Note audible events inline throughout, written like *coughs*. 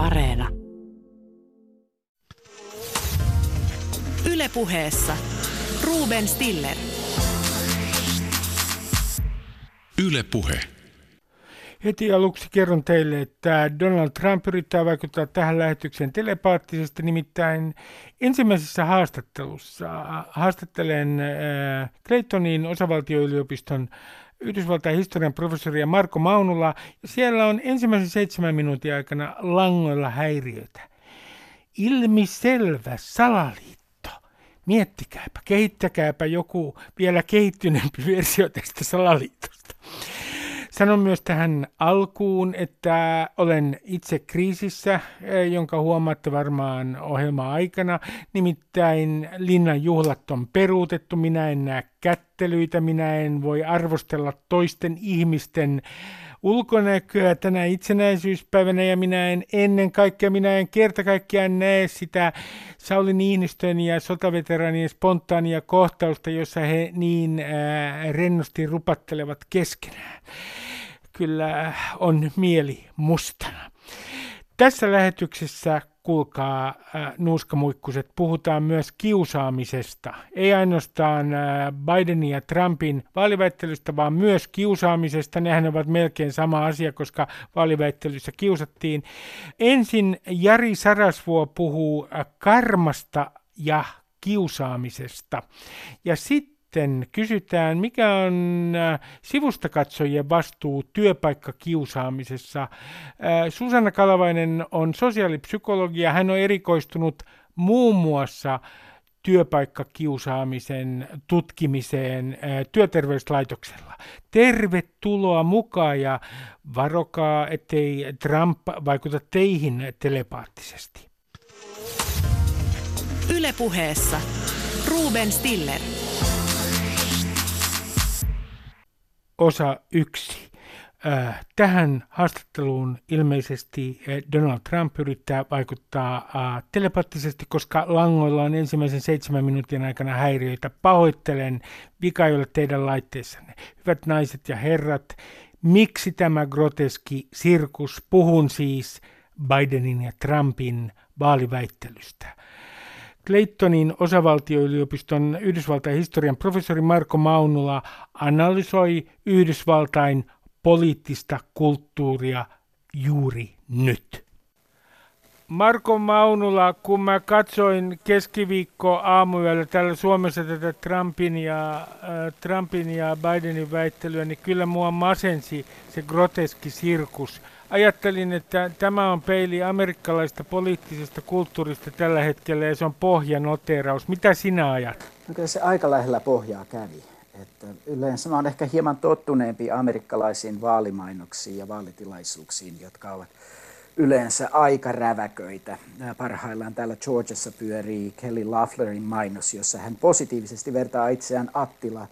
Areena. Ylepuheessa Ruben Stiller. Ylepuhe. Heti aluksi kerron teille, että Donald Trump yrittää vaikuttaa tähän lähetykseen telepaattisesti, nimittäin ensimmäisessä haastattelussa haastattelen äh, Claytonin osavaltioyliopiston Yhdysvaltain historian professoria Marko Maunula. Siellä on ensimmäisen seitsemän minuutin aikana langoilla häiriöitä. Ilmiselvä salaliitto. Miettikääpä, kehittäkääpä joku vielä kehittyneempi *laughs* versio tästä salaliitosta. Sanon myös tähän alkuun, että olen itse kriisissä, eh, jonka huomaatte varmaan ohjelma-aikana. Nimittäin linnan juhlat on peruutettu, minä en näe kättelyitä, minä en voi arvostella toisten ihmisten ulkonäköä tänä itsenäisyyspäivänä ja minä en ennen kaikkea, minä en kerta kaikkiaan näe sitä Sauli Niinistön ja sotaveteranien spontaania kohtausta, jossa he niin ää, rennosti rupattelevat keskenään kyllä on mieli mustana. Tässä lähetyksessä, kuulkaa äh, nuuskamuikkuset, puhutaan myös kiusaamisesta. Ei ainoastaan äh, Bidenin ja Trumpin vaaliväittelystä, vaan myös kiusaamisesta. Nehän ovat melkein sama asia, koska vaaliväittelyssä kiusattiin. Ensin Jari Sarasvuo puhuu äh, karmasta ja kiusaamisesta. Ja sitten sitten kysytään, mikä on äh, sivustakatsojien vastuu työpaikkakiusaamisessa. Äh, Susanna Kalavainen on sosiaalipsykologia. Hän on erikoistunut muun muassa työpaikkakiusaamisen tutkimiseen äh, työterveyslaitoksella. Tervetuloa mukaan ja varokaa, ettei Trump vaikuta teihin telepaattisesti. Ylepuheessa Ruben Stiller. Osa yksi. Äh, tähän haastatteluun ilmeisesti Donald Trump yrittää vaikuttaa telepaattisesti, koska langoilla on ensimmäisen seitsemän minuutin aikana häiriöitä. Pahoittelen, vika ei ole teidän laitteessanne. Hyvät naiset ja herrat, miksi tämä groteski sirkus? Puhun siis Bidenin ja Trumpin vaaliväittelystä. Claytonin osavaltioyliopiston Yhdysvaltain historian professori Marko Maunula analysoi Yhdysvaltain poliittista kulttuuria juuri nyt. Marko Maunula, kun mä katsoin keskiviikko aamuyöllä täällä Suomessa tätä Trumpin ja, äh, Trumpin ja Bidenin väittelyä, niin kyllä mua masensi se groteski sirkus ajattelin, että tämä on peili amerikkalaista poliittisesta kulttuurista tällä hetkellä ja se on pohjanoteraus. Mitä sinä ajat? No kyllä se aika lähellä pohjaa kävi. Että yleensä mä olen ehkä hieman tottuneempi amerikkalaisiin vaalimainoksiin ja vaalitilaisuuksiin, jotka ovat yleensä aika räväköitä. Parhaillaan täällä Georgiassa pyörii Kelly Loefflerin mainos, jossa hän positiivisesti vertaa itseään Attila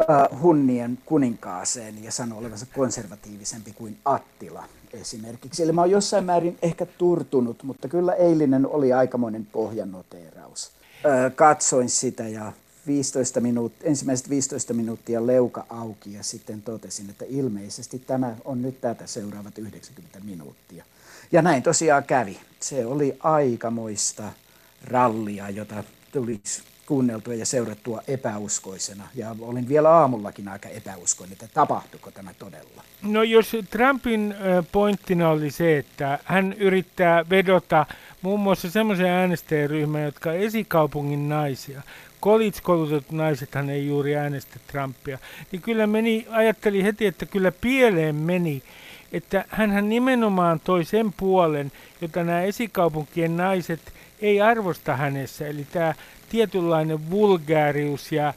uh, Hunnien kuninkaaseen ja sanoo olevansa konservatiivisempi kuin Attila esimerkiksi. Eli mä oon jossain määrin ehkä turtunut, mutta kyllä eilinen oli aikamoinen pohjanoteeraus. Öö, katsoin sitä ja 15 minuut, ensimmäiset 15 minuuttia leuka auki ja sitten totesin, että ilmeisesti tämä on nyt tätä seuraavat 90 minuuttia. Ja näin tosiaan kävi. Se oli aikamoista rallia, jota tulisi kuunneltua ja seurattua epäuskoisena. Ja olin vielä aamullakin aika epäuskoinen, että tapahtuiko tämä todella. No jos Trumpin pointtina oli se, että hän yrittää vedota muun muassa semmoisen äänestäjäryhmän, jotka esikaupungin naisia, college-koulutetut naisethan ei juuri äänestä Trumpia, niin kyllä meni, ajatteli heti, että kyllä pieleen meni, että hän nimenomaan toi sen puolen, jota nämä esikaupunkien naiset ei arvosta hänessä, eli tämä tietynlainen vulgaarius ja äh,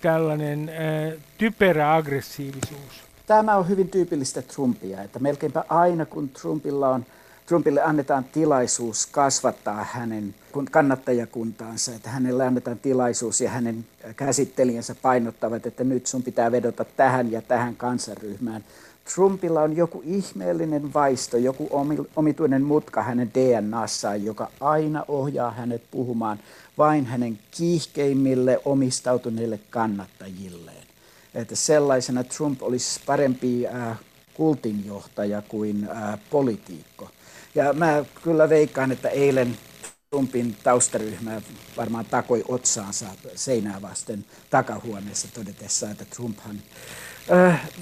tällainen äh, typerä aggressiivisuus. Tämä on hyvin tyypillistä Trumpia, että melkeinpä aina kun Trumpilla on, Trumpille annetaan tilaisuus kasvattaa hänen kannattajakuntaansa, että hänelle annetaan tilaisuus ja hänen käsittelijänsä painottavat, että nyt sun pitää vedota tähän ja tähän kansanryhmään. Trumpilla on joku ihmeellinen vaisto, joku omituinen mutka hänen DNAssaan, joka aina ohjaa hänet puhumaan vain hänen kiihkeimmille omistautuneille kannattajilleen. Että sellaisena Trump olisi parempi äh, kultinjohtaja kuin ää, politiikko. Ja mä kyllä veikkaan, että eilen Trumpin taustaryhmä varmaan takoi otsaansa seinää vasten takahuoneessa todetessa, että Trumphan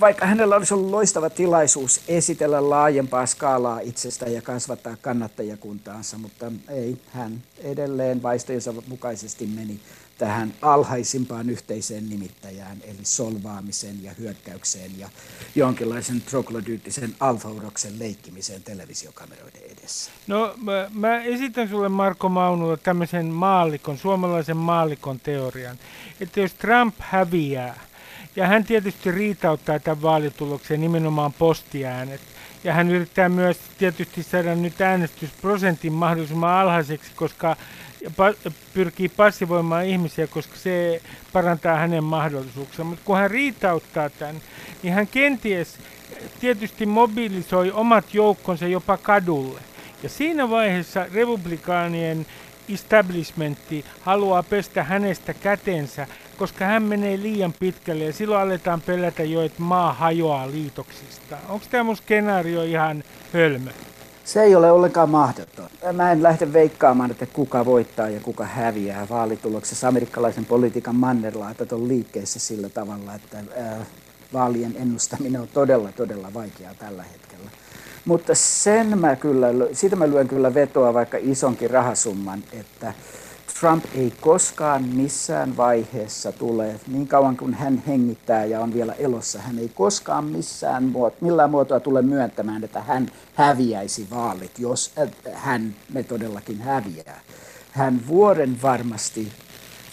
vaikka hänellä olisi ollut loistava tilaisuus esitellä laajempaa skaalaa itsestä ja kasvattaa kannattajakuntaansa, mutta ei, hän edelleen vaistojensa mukaisesti meni tähän alhaisimpaan yhteiseen nimittäjään, eli solvaamiseen ja hyökkäykseen ja jonkinlaisen troglodyyttisen alfauroksen leikkimiseen televisiokameroiden edessä. No mä, mä esitän sulle Marko Maunulla tämmöisen maallikon, suomalaisen maallikon teorian, että jos Trump häviää, ja hän tietysti riitauttaa tämän vaalituloksen nimenomaan postiäänet. Ja hän yrittää myös tietysti saada nyt äänestysprosentin mahdollisimman alhaiseksi, koska pyrkii passivoimaan ihmisiä, koska se parantaa hänen mahdollisuuksia. Mutta kun hän riitauttaa tämän, niin hän kenties tietysti mobilisoi omat joukkonsa jopa kadulle. Ja siinä vaiheessa republikaanien establishmentti haluaa pestä hänestä kätensä, koska hän menee liian pitkälle ja silloin aletaan pelätä jo, että maa hajoaa liitoksista. Onko tämä mun skenaario ihan hölmö? Se ei ole ollenkaan mahdoton. Mä en lähde veikkaamaan, että kuka voittaa ja kuka häviää vaalituloksessa. Amerikkalaisen politiikan mannerlaatat on liikkeessä sillä tavalla, että vaalien ennustaminen on todella, todella vaikeaa tällä hetkellä. Mutta sen mä kyllä, siitä mä lyön kyllä vetoa vaikka isonkin rahasumman, että Trump ei koskaan missään vaiheessa tule, niin kauan kuin hän hengittää ja on vielä elossa, hän ei koskaan missään muoto, millään muotoa tule myöntämään, että hän häviäisi vaalit, jos hän ne todellakin häviää. Hän vuoden varmasti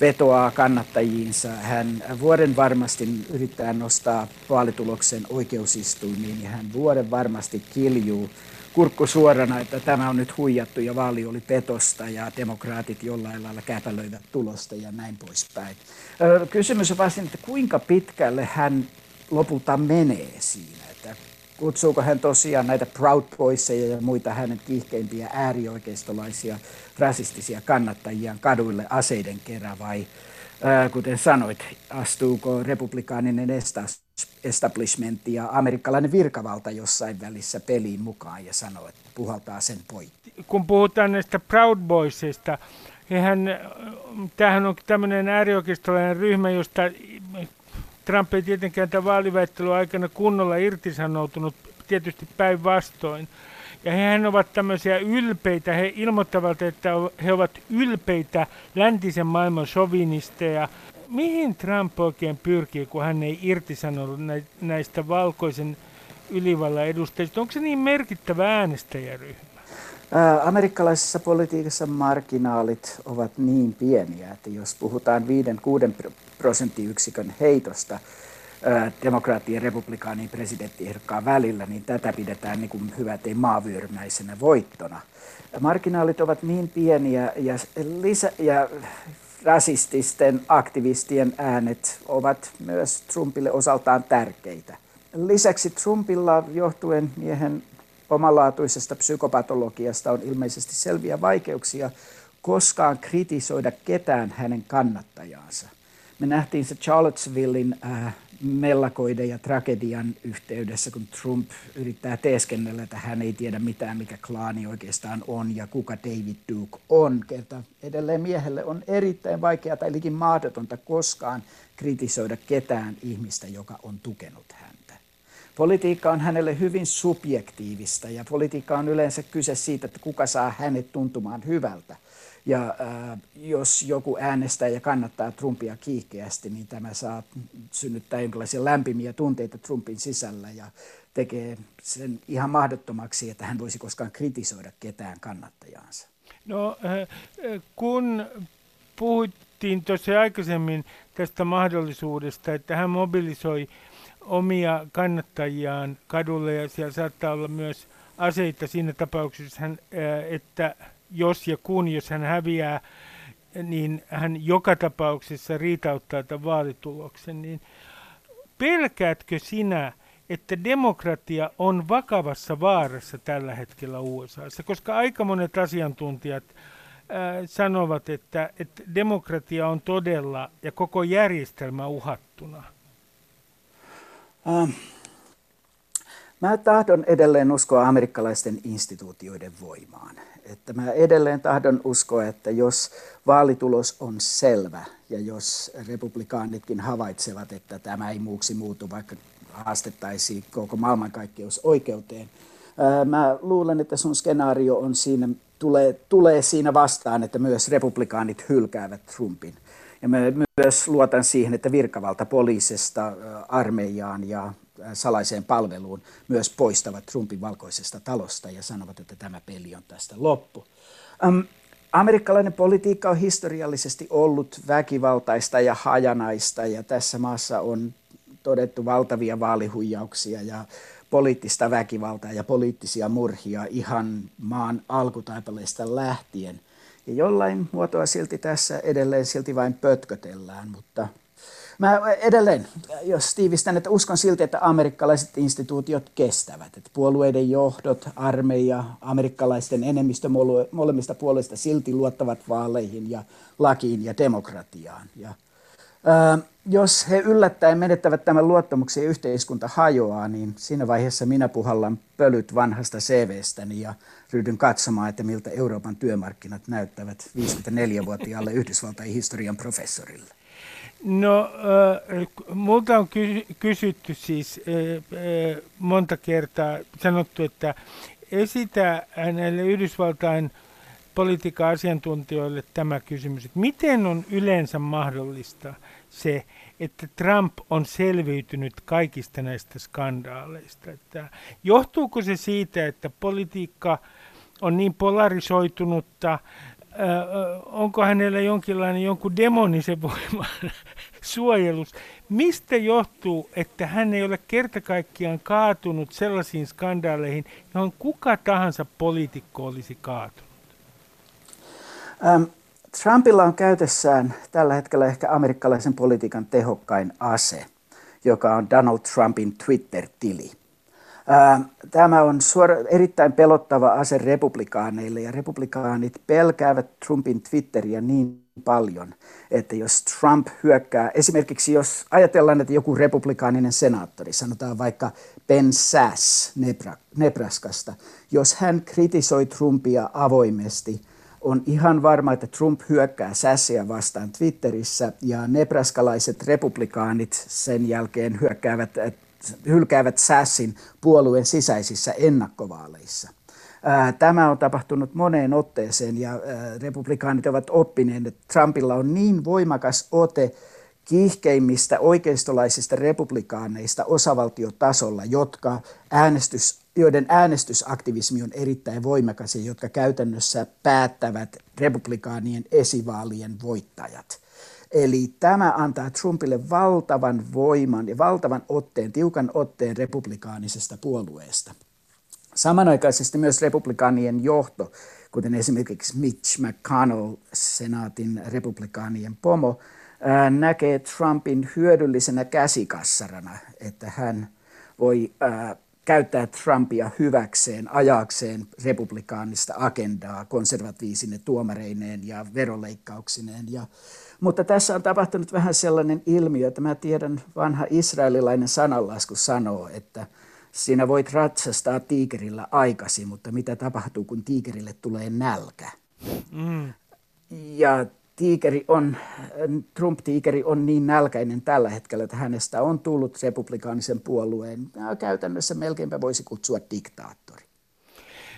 vetoaa kannattajiinsa. Hän vuoden varmasti yrittää nostaa vaalituloksen oikeusistuimiin ja hän vuoden varmasti kiljuu kurkku suorana, että tämä on nyt huijattu ja vaali oli petosta ja demokraatit jollain lailla käpälöivät tulosta ja näin poispäin. Kysymys on vain, että kuinka pitkälle hän lopulta menee siinä, kutsuuko hän tosiaan näitä Proud Boysia ja muita hänen kiihkeimpiä äärioikeistolaisia rasistisia kannattajiaan kaduille aseiden kerran vai kuten sanoit, astuuko republikaaninen establishment ja amerikkalainen virkavalta jossain välissä peliin mukaan ja sanoo, että puhaltaa sen poikki. Kun puhutaan näistä Proud Boysista, hehän, tämähän on tämmöinen äärioikeistolainen ryhmä, josta Trump ei tietenkään tämän vaaliväittelyn aikana kunnolla irtisanoutunut, tietysti päinvastoin. Ja hehän ovat tämmöisiä ylpeitä, he ilmoittavat, että he ovat ylpeitä läntisen maailman sovinisteja. Mihin Trump oikein pyrkii, kun hän ei irtisanonut näistä valkoisen ylivallan edustajista? Onko se niin merkittävä äänestäjäryhmä? Amerikkalaisessa politiikassa marginaalit ovat niin pieniä, että jos puhutaan 5-6 prosenttiyksikön heitosta, demokraattien ja republikaanien presidenttiehdokkaan välillä, niin tätä pidetään niin kuin hyvä ei maavyörymäisenä voittona. Marginaalit ovat niin pieniä ja, lisä, ja rasististen aktivistien äänet ovat myös Trumpille osaltaan tärkeitä. Lisäksi Trumpilla johtuen miehen omalaatuisesta psykopatologiasta on ilmeisesti selviä vaikeuksia koskaan kritisoida ketään hänen kannattajaansa. Me nähtiin se Charlottesvillein äh, mellakoiden ja tragedian yhteydessä, kun Trump yrittää teeskennellä, että hän ei tiedä mitään, mikä klaani oikeastaan on ja kuka David Duke on. Kerta edelleen miehelle on erittäin vaikeaa tai likin mahdotonta koskaan kritisoida ketään ihmistä, joka on tukenut häntä. Politiikka on hänelle hyvin subjektiivista ja politiikka on yleensä kyse siitä, että kuka saa hänet tuntumaan hyvältä – ja äh, jos joku äänestää ja kannattaa Trumpia kiihkeästi, niin tämä saa synnyttää jonkinlaisia lämpimiä tunteita Trumpin sisällä ja tekee sen ihan mahdottomaksi, että hän voisi koskaan kritisoida ketään kannattajaansa. No, kun puhuttiin tuossa aikaisemmin tästä mahdollisuudesta, että hän mobilisoi omia kannattajiaan kadulle ja siellä saattaa olla myös aseita siinä tapauksessa, että jos ja kun, jos hän häviää, niin hän joka tapauksessa riitauttaa tämän vaalituloksen, niin pelkäätkö sinä, että demokratia on vakavassa vaarassa tällä hetkellä USAssa? Koska aika monet asiantuntijat äh, sanovat, että, että demokratia on todella ja koko järjestelmä uhattuna. Um Mä tahdon edelleen uskoa amerikkalaisten instituutioiden voimaan. Että mä edelleen tahdon uskoa, että jos vaalitulos on selvä ja jos republikaanitkin havaitsevat, että tämä ei muuksi muutu, vaikka haastettaisiin koko maailmankaikkeus oikeuteen, mä luulen, että sun skenaario on siinä, tulee, tulee siinä vastaan, että myös republikaanit hylkäävät Trumpin. Ja mä myös luotan siihen, että virkavalta poliisista armeijaan ja salaiseen palveluun myös poistavat Trumpin valkoisesta talosta ja sanovat, että tämä peli on tästä loppu. Um, amerikkalainen politiikka on historiallisesti ollut väkivaltaista ja hajanaista ja tässä maassa on todettu valtavia vaalihuijauksia ja poliittista väkivaltaa ja poliittisia murhia ihan maan alkutaipaleista lähtien. Ja jollain muotoa silti tässä edelleen silti vain pötkötellään, mutta Mä edelleen, jos tiivistän, että uskon silti, että amerikkalaiset instituutiot kestävät. Että puolueiden johdot, armeija, amerikkalaisten enemmistö molemmista puolueista silti luottavat vaaleihin ja lakiin ja demokratiaan. Ja, ää, jos he yllättäen menettävät tämän luottamuksen ja yhteiskunta hajoaa, niin siinä vaiheessa minä puhallan pölyt vanhasta CVstäni ja ryhdyn katsomaan, että miltä Euroopan työmarkkinat näyttävät 54-vuotiaalle Yhdysvaltain historian professorille. No, äh, multa on ky- kysytty siis äh, äh, monta kertaa, sanottu, että esitä näille Yhdysvaltain politiikan asiantuntijoille tämä kysymys, että miten on yleensä mahdollista se, että Trump on selviytynyt kaikista näistä skandaaleista. Että johtuuko se siitä, että politiikka on niin polarisoitunutta, onko hänellä jonkinlainen jonkun demonisen voiman *laughs* suojelus. Mistä johtuu, että hän ei ole kertakaikkiaan kaatunut sellaisiin skandaaleihin, johon kuka tahansa poliitikko olisi kaatunut? Ähm, Trumpilla on käytössään tällä hetkellä ehkä amerikkalaisen politiikan tehokkain ase, joka on Donald Trumpin Twitter-tili. Tämä on suora, erittäin pelottava ase republikaaneille ja republikaanit pelkäävät Trumpin Twitteriä niin paljon, että jos Trump hyökkää, esimerkiksi jos ajatellaan, että joku republikaaninen senaattori, sanotaan vaikka Ben Sass Nebraskasta, jos hän kritisoi Trumpia avoimesti, on ihan varma, että Trump hyökkää Sassia vastaan Twitterissä ja nebraskalaiset republikaanit sen jälkeen hyökkäävät hylkäävät Sassin puolueen sisäisissä ennakkovaaleissa. Tämä on tapahtunut moneen otteeseen ja republikaanit ovat oppineet, että Trumpilla on niin voimakas ote kiihkeimmistä oikeistolaisista republikaaneista osavaltiotasolla, jotka äänestys, joiden äänestysaktivismi on erittäin voimakas ja jotka käytännössä päättävät republikaanien esivaalien voittajat. Eli tämä antaa Trumpille valtavan voiman ja valtavan otteen, tiukan otteen republikaanisesta puolueesta. Samanaikaisesti myös republikaanien johto, kuten esimerkiksi Mitch McConnell, senaatin republikaanien pomo, näkee Trumpin hyödyllisenä käsikassarana, että hän voi käyttää Trumpia hyväkseen, ajakseen republikaanista agendaa konservatiivisine tuomareineen ja veroleikkauksineen. Ja mutta tässä on tapahtunut vähän sellainen ilmiö, että mä tiedän, vanha israelilainen sananlasku sanoo, että siinä voit ratsastaa tiikerillä aikasi, mutta mitä tapahtuu, kun tiikerille tulee nälkä? Mm. Ja tiikeri on, Trump-tiikeri on niin nälkäinen tällä hetkellä, että hänestä on tullut republikaanisen puolueen, käytännössä melkeinpä voisi kutsua diktaattori.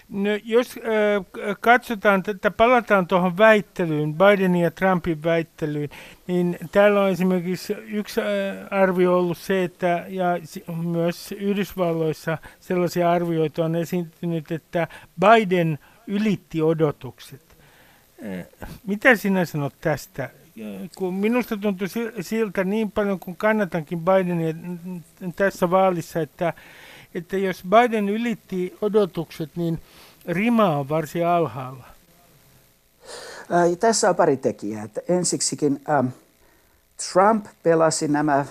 No, jos äh, katsotaan, että palataan tuohon väittelyyn, Bidenin ja Trumpin väittelyyn, niin täällä on esimerkiksi yksi äh, arvio ollut se, että ja myös Yhdysvalloissa sellaisia arvioita on esiintynyt, että Biden ylitti odotukset. Äh, mitä sinä sanot tästä? Kun minusta tuntuu siltä niin paljon, kun kannatankin Bidenia tässä vaalissa, että että jos Biden ylitti odotukset, niin rima on varsin alhaalla. Ää, tässä on pari tekijää. Että ensiksikin ähm, Trump pelasi nämä äh,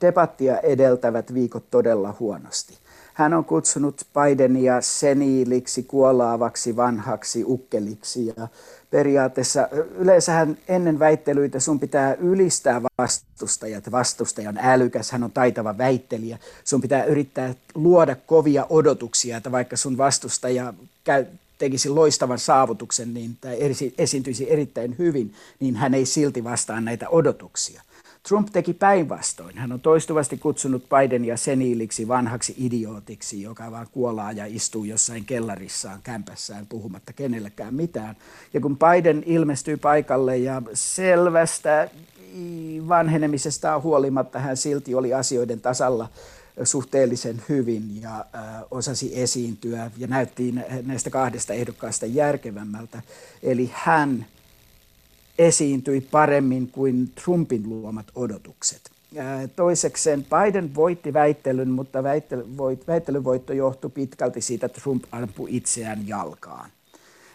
debattia edeltävät viikot todella huonosti. hän on kutsunut Bidenia seniiliksi, kuolaavaksi, vanhaksi, ukkeliksi ja periaatteessa yleensähän ennen väittelyitä sun pitää ylistää vastustajat. Vastustajan älykäs, hän on taitava väittelijä. Sun pitää yrittää luoda kovia odotuksia, että vaikka sun vastustaja käy, tekisi loistavan saavutuksen niin, tai esiintyisi erittäin hyvin, niin hän ei silti vastaa näitä odotuksia. Trump teki päinvastoin. Hän on toistuvasti kutsunut Bidenia seniiliksi, vanhaksi idiootiksi, joka vaan kuolaa ja istuu jossain kellarissaan, kämpässään, puhumatta kenellekään mitään. Ja kun Biden ilmestyy paikalle ja selvästä vanhenemisesta huolimatta hän silti oli asioiden tasalla suhteellisen hyvin ja äh, osasi esiintyä ja näytti näistä kahdesta ehdokkaasta järkevämmältä. Eli hän esiintyi paremmin kuin Trumpin luomat odotukset. Toisekseen Biden voitti väittelyn, mutta väittelyvoitto johtui pitkälti siitä, että Trump ampui itseään jalkaan.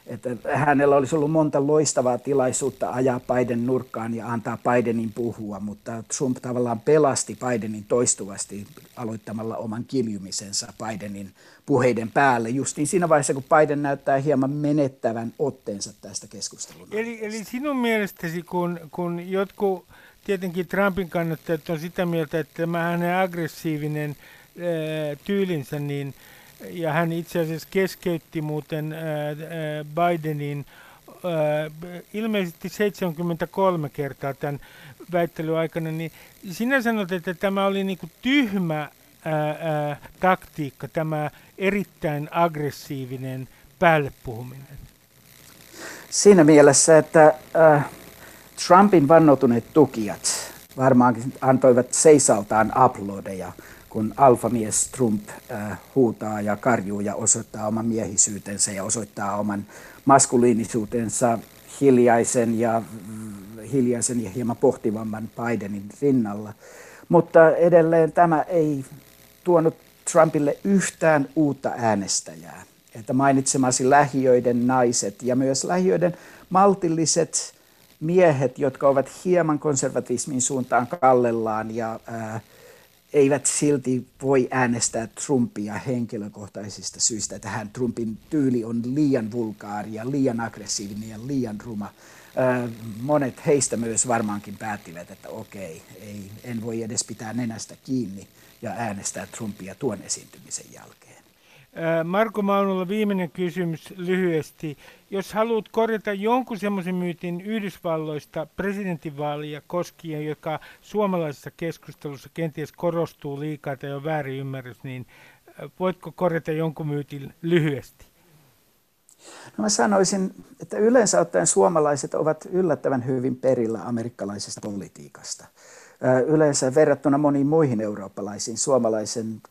Että hänellä olisi ollut monta loistavaa tilaisuutta ajaa Biden nurkkaan ja antaa Bidenin puhua, mutta Trump tavallaan pelasti Bidenin toistuvasti aloittamalla oman kiljumisensa Bidenin puheiden päälle, justiin siinä vaiheessa, kun Biden näyttää hieman menettävän otteensa tästä keskustelun. Eli, eli sinun mielestäsi, kun, kun jotkut tietenkin Trumpin kannattajat on sitä mieltä, että tämä hänen aggressiivinen ää, tyylinsä, niin – ja hän itse asiassa keskeytti muuten ää, Bidenin ää, ilmeisesti 73 kertaa tämän väittelyn aikana, niin sinä sanot, että tämä oli niinku tyhmä ää, taktiikka, tämä erittäin aggressiivinen päälle puhuminen. Siinä mielessä, että äh, Trumpin vannoutuneet tukijat varmaankin antoivat seisaltaan uploadeja kun alfamies Trump äh, huutaa ja karjuu ja osoittaa oman miehisyytensä ja osoittaa oman maskuliinisuutensa hiljaisen ja, hiljaisen ja hieman pohtivamman Bidenin rinnalla. Mutta edelleen tämä ei tuonut Trumpille yhtään uutta äänestäjää. Että mainitsemasi lähiöiden naiset ja myös lähiöiden maltilliset miehet, jotka ovat hieman konservatismin suuntaan kallellaan ja äh, eivät silti voi äänestää Trumpia henkilökohtaisista syistä. että hän Trumpin tyyli on liian vulgaari ja liian aggressiivinen ja liian ruma. Monet heistä myös varmaankin päättivät, että okei, ei, en voi edes pitää nenästä kiinni ja äänestää Trumpia tuon esiintymisen jälkeen. Marko Maunolla viimeinen kysymys lyhyesti. Jos haluat korjata jonkun semmoisen myytin Yhdysvalloista presidentinvaalia koskien, joka suomalaisessa keskustelussa kenties korostuu liikaa tai on väärin ymmärrys, niin voitko korjata jonkun myytin lyhyesti? No mä sanoisin, että yleensä ottaen suomalaiset ovat yllättävän hyvin perillä amerikkalaisesta politiikasta. Yleensä verrattuna moniin muihin eurooppalaisiin suomalaisen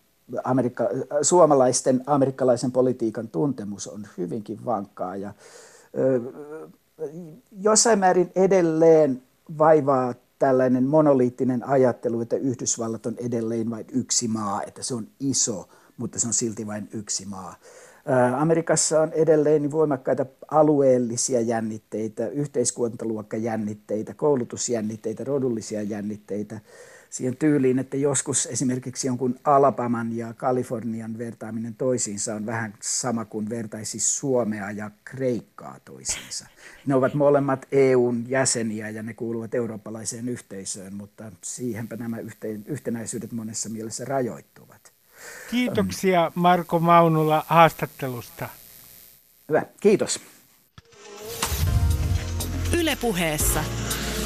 Amerikka, suomalaisten amerikkalaisen politiikan tuntemus on hyvinkin vankkaa ja jossain määrin edelleen vaivaa tällainen monoliittinen ajattelu, että Yhdysvallat on edelleen vain yksi maa, että se on iso, mutta se on silti vain yksi maa. Amerikassa on edelleen niin voimakkaita alueellisia jännitteitä, yhteiskuntaluokkajännitteitä, koulutusjännitteitä, rodullisia jännitteitä siihen tyyliin, että joskus esimerkiksi jonkun Alabaman ja Kalifornian vertaaminen toisiinsa on vähän sama kuin vertaisi Suomea ja Kreikkaa toisiinsa. Ne ovat molemmat EUn jäseniä ja ne kuuluvat eurooppalaiseen yhteisöön, mutta siihenpä nämä yhtenäisyydet monessa mielessä rajoittuvat. Kiitoksia Marko Maunula haastattelusta. Hyvä, kiitos. Ylepuheessa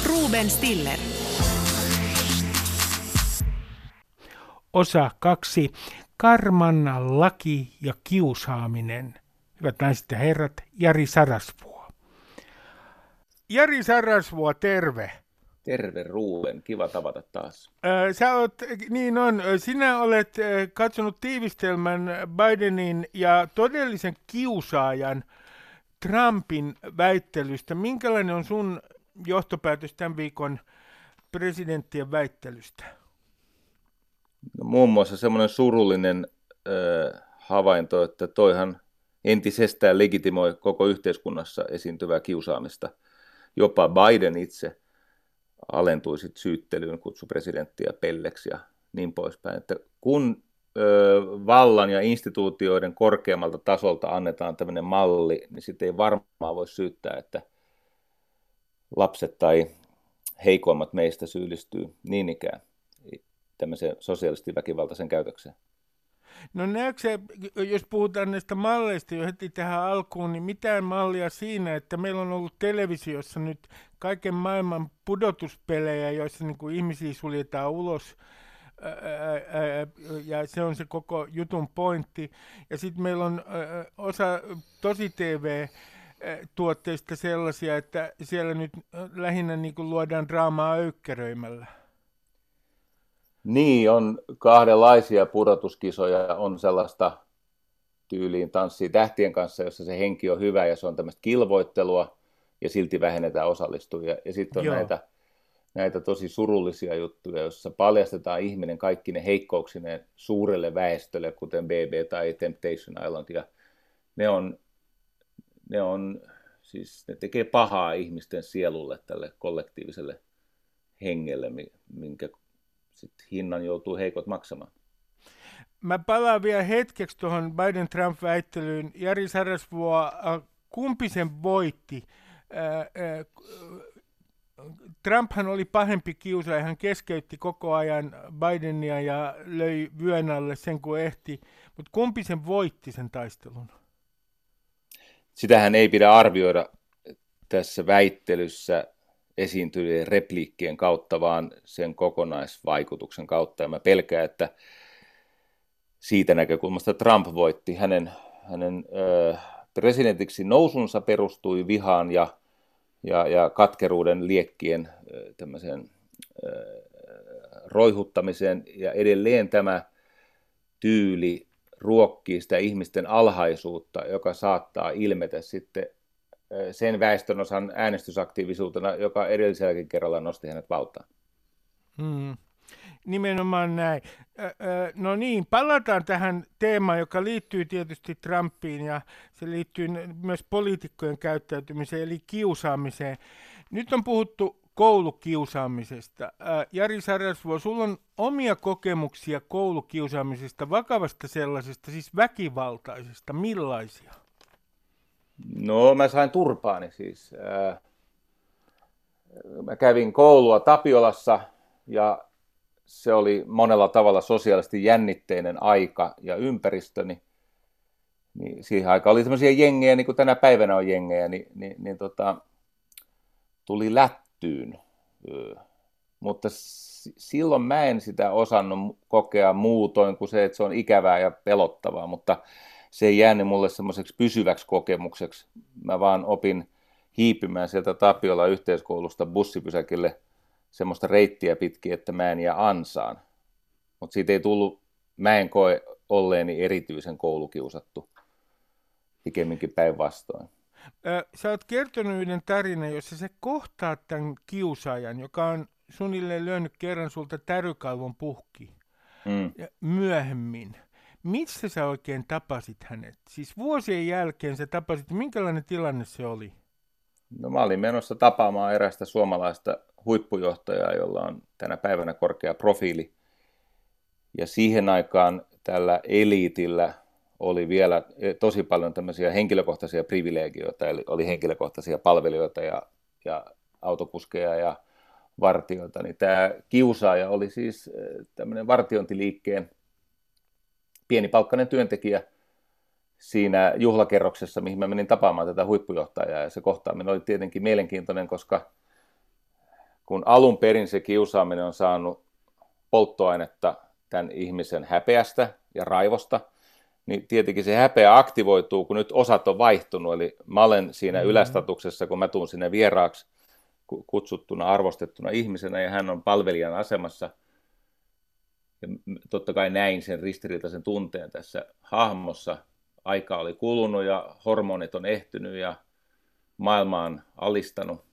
Ruben Stiller. Osa kaksi. Karman laki ja kiusaaminen. Hyvät naiset ja herrat, Jari Sarasvuo. Jari Sarasvuo, terve. Terve Ruuven, kiva tavata taas. Sä oot, niin on, sinä olet katsonut tiivistelmän Bidenin ja todellisen kiusaajan Trumpin väittelystä. Minkälainen on sun johtopäätös tämän viikon presidenttien väittelystä? No, muun muassa semmoinen surullinen äh, havainto, että toihan entisestään legitimoi koko yhteiskunnassa esiintyvää kiusaamista. Jopa Biden itse alentui sit syyttelyyn, kutsui presidenttiä pelleksi ja niin poispäin. Että kun vallan ja instituutioiden korkeammalta tasolta annetaan tämmöinen malli, niin sitten ei varmaan voi syyttää, että lapset tai heikoimmat meistä syyllistyy niin ikään tämmöiseen sosiaalisesti väkivaltaisen käytökseen. No näetkö jos puhutaan näistä malleista jo heti tähän alkuun, niin mitään mallia siinä, että meillä on ollut televisiossa nyt kaiken maailman pudotuspelejä, joissa niin kuin ihmisiä suljetaan ulos, ja se on se koko jutun pointti. Ja sitten meillä on osa tosi TV tuotteista sellaisia, että siellä nyt lähinnä niin kuin luodaan draamaa öykkäröimällä. Niin, on kahdenlaisia pudotuskisoja. On sellaista tyyliin tanssii tähtien kanssa, jossa se henki on hyvä ja se on tämmöistä kilvoittelua ja silti vähennetään osallistujia. Ja sitten on Joo. näitä, näitä tosi surullisia juttuja, joissa paljastetaan ihminen kaikki ne heikkouksineen suurelle väestölle, kuten BB tai Temptation Island. Ja ne on, ne on siis ne tekee pahaa ihmisten sielulle, tälle kollektiiviselle hengelle, minkä sit hinnan joutuu heikot maksamaan. Mä palaan vielä hetkeksi tuohon Biden-Trump-väittelyyn. Jari Sarasvuo, äh, kumpi sen voitti? Äh, äh, Trumphan oli pahempi kiusaaja, hän keskeytti koko ajan Bidenia ja löi vyön alle sen kuin ehti, mutta kumpi sen voitti sen taistelun? Sitähän ei pidä arvioida tässä väittelyssä esiintyvien repliikkien kautta, vaan sen kokonaisvaikutuksen kautta. Ja mä pelkään, että siitä näkökulmasta Trump voitti. Hänen, hänen ö, presidentiksi nousunsa perustui vihaan ja, ja, ja katkeruuden liekkien ö, ö, roihuttamiseen. Ja edelleen tämä tyyli ruokkii sitä ihmisten alhaisuutta, joka saattaa ilmetä sitten sen väestönosan äänestysaktiivisuutena, joka edelliselläkin kerralla nosti hänet valtaan. Hmm. Nimenomaan näin. No niin, palataan tähän teemaan, joka liittyy tietysti Trumpiin ja se liittyy myös poliitikkojen käyttäytymiseen, eli kiusaamiseen. Nyt on puhuttu koulukiusaamisesta. Jari Sarasvuo, sulla on omia kokemuksia koulukiusaamisesta, vakavasta sellaisesta, siis väkivaltaisesta. Millaisia? No mä sain turpaani siis. Mä kävin koulua Tapiolassa ja se oli monella tavalla sosiaalisesti jännitteinen aika ja ympäristöni. Niin siihen aikaan oli sellaisia jengejä, niin kuin tänä päivänä on jengejä, niin, niin, niin tota, tuli lättyyn. Mutta silloin mä en sitä osannut kokea muutoin kuin se, että se on ikävää ja pelottavaa, mutta se ei jäänyt mulle semmoiseksi pysyväksi kokemukseksi. Mä vaan opin hiipimään sieltä Tapiola yhteiskoulusta bussipysäkille semmoista reittiä pitkin, että mä en jää ansaan. Mutta siitä ei tullut, mä en koe olleeni erityisen koulukiusattu, pikemminkin päinvastoin. Sä oot kertonut yhden tarinan, jossa se kohtaa tämän kiusaajan, joka on suunnilleen lyönyt kerran sulta tärykalvon puhki. Mm. Myöhemmin missä sä oikein tapasit hänet? Siis vuosien jälkeen sä tapasit, minkälainen tilanne se oli? No mä olin menossa tapaamaan erästä suomalaista huippujohtajaa, jolla on tänä päivänä korkea profiili. Ja siihen aikaan tällä eliitillä oli vielä e, tosi paljon tämmöisiä henkilökohtaisia privilegioita, eli oli henkilökohtaisia palvelijoita ja, ja autokuskeja ja vartioita. Niin tämä kiusaaja oli siis e, tämmöinen vartiointiliikkeen pienipalkkainen työntekijä siinä juhlakerroksessa, mihin mä menin tapaamaan tätä huippujohtajaa. Ja se kohtaaminen oli tietenkin mielenkiintoinen, koska kun alun perin se kiusaaminen on saanut polttoainetta tämän ihmisen häpeästä ja raivosta, niin tietenkin se häpeä aktivoituu, kun nyt osat on vaihtunut. Eli mä olen siinä mm-hmm. ylästatuksessa, kun mä tuun sinne vieraaksi kutsuttuna, arvostettuna ihmisenä, ja hän on palvelijan asemassa – ja totta kai näin sen ristiriitaisen tunteen tässä hahmossa. Aika oli kulunut ja hormonit on ehtynyt ja maailma on alistanut,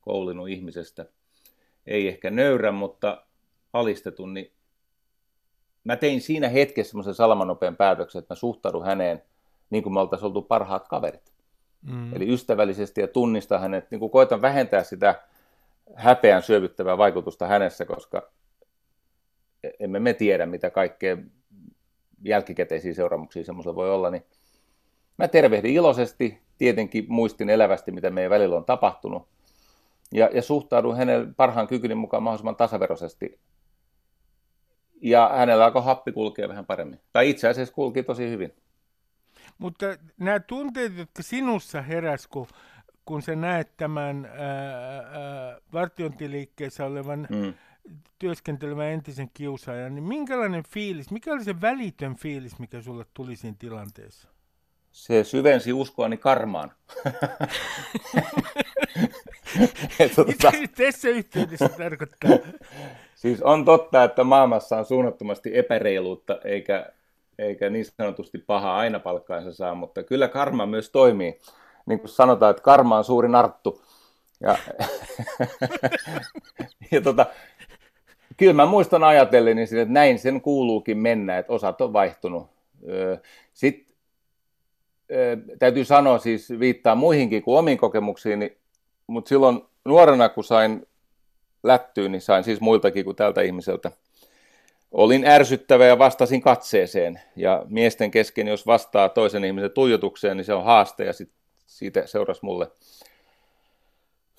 koulinut ihmisestä. Ei ehkä nöyrä, mutta alistetun, niin mä tein siinä hetkessä semmoisen salamanopean päätöksen, että mä suhtaudun häneen niin kuin me oltaisiin oltu parhaat kaverit. Mm. Eli ystävällisesti ja tunnistaa hänet, niin kuin koitan vähentää sitä häpeän syövyttävää vaikutusta hänessä, koska emme me tiedä, mitä kaikkea jälkikäteisiä seuraamuksia semmoisella voi olla, niin mä tervehdin iloisesti, tietenkin muistin elävästi, mitä meidän välillä on tapahtunut, ja, ja suhtaudun hänelle parhaan kykyni mukaan mahdollisimman tasaveroisesti. Ja hänellä alkoi happi kulkea vähän paremmin. Tai itse asiassa kulki tosi hyvin. Mutta nämä tunteet, jotka sinussa heräs, kun, kun sä näet tämän ää, ää, vartiointiliikkeessä olevan mm. Työskentelevän entisen kiusaajan, niin minkälainen fiilis, mikä oli se välitön fiilis, mikä sulle tuli siinä tilanteessa? Se syvensi uskoani karmaan. *laughs* tuota, Mitä tässä yhteydessä tarkoittaa? Siis on totta, että maailmassa on suunnattomasti epäreiluutta, eikä, eikä niin sanotusti paha aina palkkaansa saa, mutta kyllä karma myös toimii. Niin kuin sanotaan, että karma on suuri narttu. Ja, *laughs* ja tota, kyllä mä muistan ajatellen, niin että näin sen kuuluukin mennä, että osat on vaihtunut. Sitten täytyy sanoa, siis viittaa muihinkin kuin omiin kokemuksiin, niin, mutta silloin nuorena, kun sain lättyyn, niin sain siis muiltakin kuin tältä ihmiseltä. Olin ärsyttävä ja vastasin katseeseen. Ja miesten kesken, jos vastaa toisen ihmisen tuijotukseen, niin se on haaste ja sit siitä seurasi mulle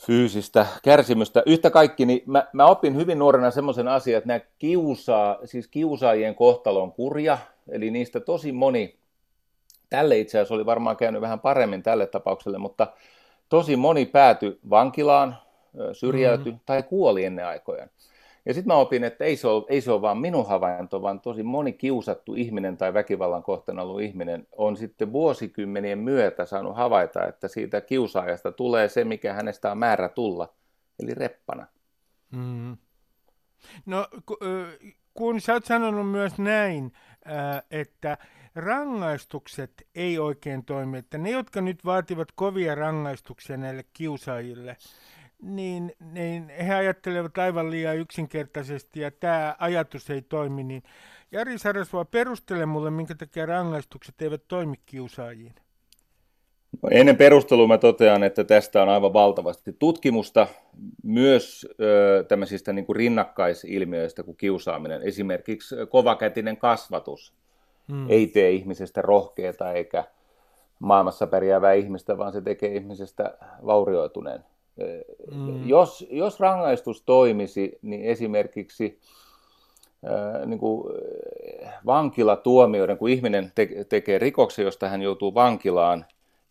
fyysistä kärsimystä. Yhtä kaikki, niin mä, mä opin hyvin nuorena semmoisen asian, että nämä kiusaa, siis kiusaajien kohtalo on kurja, eli niistä tosi moni, tälle itse asiassa oli varmaan käynyt vähän paremmin tälle tapaukselle, mutta tosi moni päätyi vankilaan, syrjäytyi mm-hmm. tai kuoli ennen aikojaan. Ja sitten mä opin, että ei se, ole, ei se ole vaan minun havainto, vaan tosi moni kiusattu ihminen tai väkivallan kohteena ollut ihminen on sitten vuosikymmenien myötä saanut havaita, että siitä kiusaajasta tulee se, mikä hänestä on määrä tulla, eli reppana. Mm. No, kun sä oot sanonut myös näin, että rangaistukset ei oikein toimi, että ne, jotka nyt vaativat kovia rangaistuksia näille kiusaajille, niin, niin he ajattelevat aivan liian yksinkertaisesti ja tämä ajatus ei toimi, niin Jari Sarasvoa perustele mulle, minkä takia rangaistukset eivät toimi kiusaajiin. No, ennen perustelua mä totean, että tästä on aivan valtavasti tutkimusta myös ö, tämmöisistä niin kuin rinnakkaisilmiöistä kuin kiusaaminen. Esimerkiksi kovakätinen kasvatus hmm. ei tee ihmisestä rohkeata eikä maailmassa pärjäävää ihmistä, vaan se tekee ihmisestä vaurioituneen. Mm. Jos, jos rangaistus toimisi, niin esimerkiksi äh, niin kuin vankilatuomioiden, kun ihminen te- tekee rikoksen, josta hän joutuu vankilaan,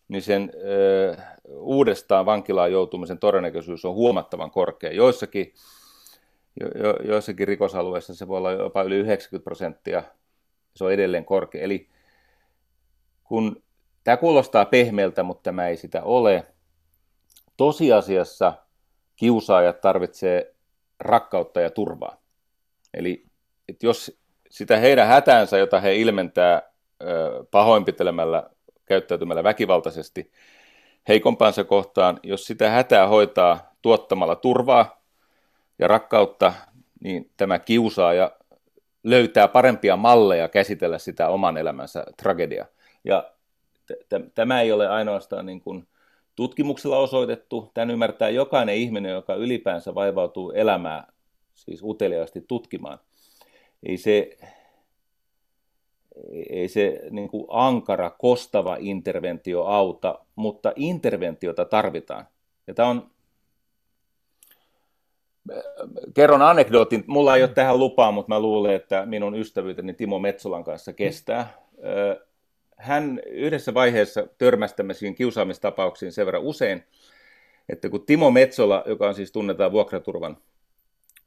niin sen äh, uudestaan vankilaan joutumisen todennäköisyys on huomattavan korkea. Joissakin, jo, jo, joissakin rikosalueissa se voi olla jopa yli 90 prosenttia, se on edelleen korkea. Eli kun tämä kuulostaa pehmeältä, mutta tämä ei sitä ole, tosiasiassa kiusaajat tarvitsee rakkautta ja turvaa. Eli että jos sitä heidän hätäänsä, jota he ilmentää pahoinpitelemällä, käyttäytymällä väkivaltaisesti heikompaansa kohtaan, jos sitä hätää hoitaa tuottamalla turvaa ja rakkautta, niin tämä kiusaaja löytää parempia malleja käsitellä sitä oman elämänsä tragedia. Ja t- t- tämä ei ole ainoastaan niin kuin tutkimuksella osoitettu. Tämän ymmärtää jokainen ihminen, joka ylipäänsä vaivautuu elämää siis uteliaasti tutkimaan. Ei se, ei se niin kuin ankara, kostava interventio auta, mutta interventiota tarvitaan. Ja tämä on, kerron anekdootin, mulla ei ole tähän lupaa, mutta mä luulen, että minun ystävyyteni Timo Metsolan kanssa kestää hän yhdessä vaiheessa törmästämme siihen kiusaamistapauksiin sen verran usein, että kun Timo Metsola, joka on siis tunnetaan vuokraturvan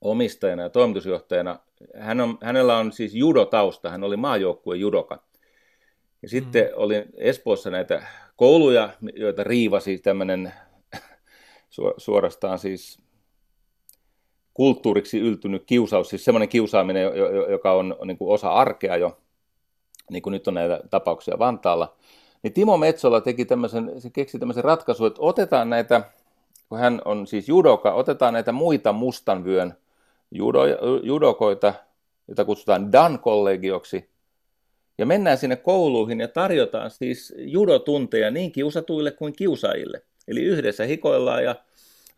omistajana ja toimitusjohtajana, hän on, hänellä on siis judotausta, hän oli maajoukkueen judoka. Ja sitten mm. oli Espoossa näitä kouluja, joita riivasi tämmöinen suorastaan siis kulttuuriksi yltynyt kiusaus, siis semmoinen kiusaaminen, joka on, on niin kuin osa arkea jo, niin kuin nyt on näitä tapauksia Vantaalla, niin Timo Metsola teki tämmöisen, se keksi tämmöisen ratkaisun, että otetaan näitä, kun hän on siis judoka, otetaan näitä muita mustanvyön judo, judokoita, joita kutsutaan Dan-kollegioksi, ja mennään sinne kouluihin ja tarjotaan siis judotunteja niin kiusatuille kuin kiusaajille. Eli yhdessä hikoillaan ja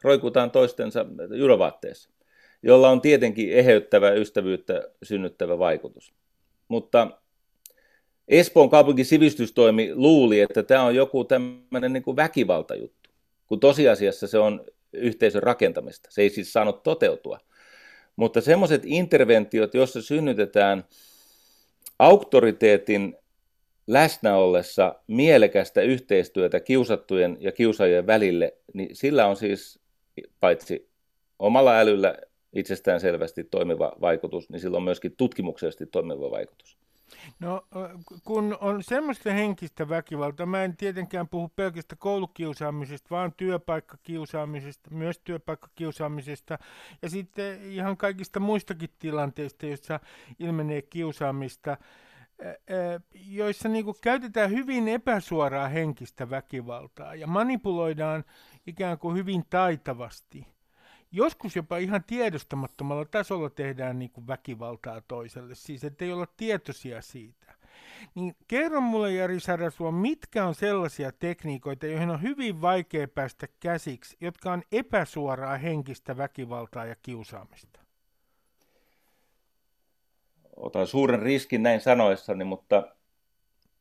roikutaan toistensa judovaatteessa, jolla on tietenkin eheyttävä ystävyyttä synnyttävä vaikutus. Mutta Espoon kaupungin sivistystoimi luuli, että tämä on joku tämmöinen niin väkivaltajuttu, kun tosiasiassa se on yhteisön rakentamista. Se ei siis saanut toteutua. Mutta semmoiset interventiot, joissa synnytetään auktoriteetin läsnä ollessa mielekästä yhteistyötä kiusattujen ja kiusaajien välille, niin sillä on siis paitsi omalla älyllä itsestään selvästi toimiva vaikutus, niin sillä on myöskin tutkimuksellisesti toimiva vaikutus. No kun on semmoista henkistä väkivaltaa, mä en tietenkään puhu pelkästään koulukiusaamisesta, vaan työpaikkakiusaamisesta, myös työpaikkakiusaamisesta ja sitten ihan kaikista muistakin tilanteista, joissa ilmenee kiusaamista, joissa niin käytetään hyvin epäsuoraa henkistä väkivaltaa ja manipuloidaan ikään kuin hyvin taitavasti – joskus jopa ihan tiedostamattomalla tasolla tehdään niin kuin väkivaltaa toiselle, siis ettei olla tietoisia siitä. Niin kerro mulle Jari Sarasua, mitkä on sellaisia tekniikoita, joihin on hyvin vaikea päästä käsiksi, jotka on epäsuoraa henkistä väkivaltaa ja kiusaamista? Otan suuren riskin näin sanoessani, mutta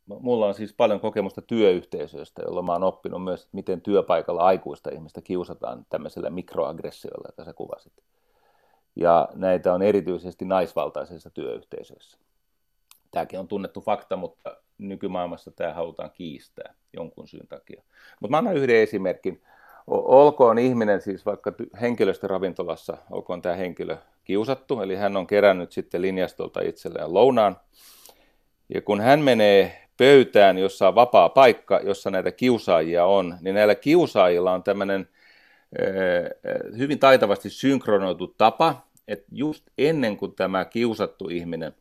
mulla on siis paljon kokemusta työyhteisöistä, jolla mä oon oppinut myös, miten työpaikalla aikuista ihmistä kiusataan tämmöisellä mikroaggressioilla, jota sä kuvasit. Ja näitä on erityisesti naisvaltaisissa työyhteisöissä. Tämäkin on tunnettu fakta, mutta nykymaailmassa tämä halutaan kiistää jonkun syyn takia. Mutta mä annan yhden esimerkin. Olkoon ihminen siis vaikka henkilöstöravintolassa, olkoon tämä henkilö kiusattu, eli hän on kerännyt sitten linjastolta itselleen lounaan. Ja kun hän menee pöytään, jossa on vapaa paikka, jossa näitä kiusaajia on, niin näillä kiusaajilla on tämmöinen hyvin taitavasti synkronoitu tapa, että just ennen kuin tämä kiusattu ihminen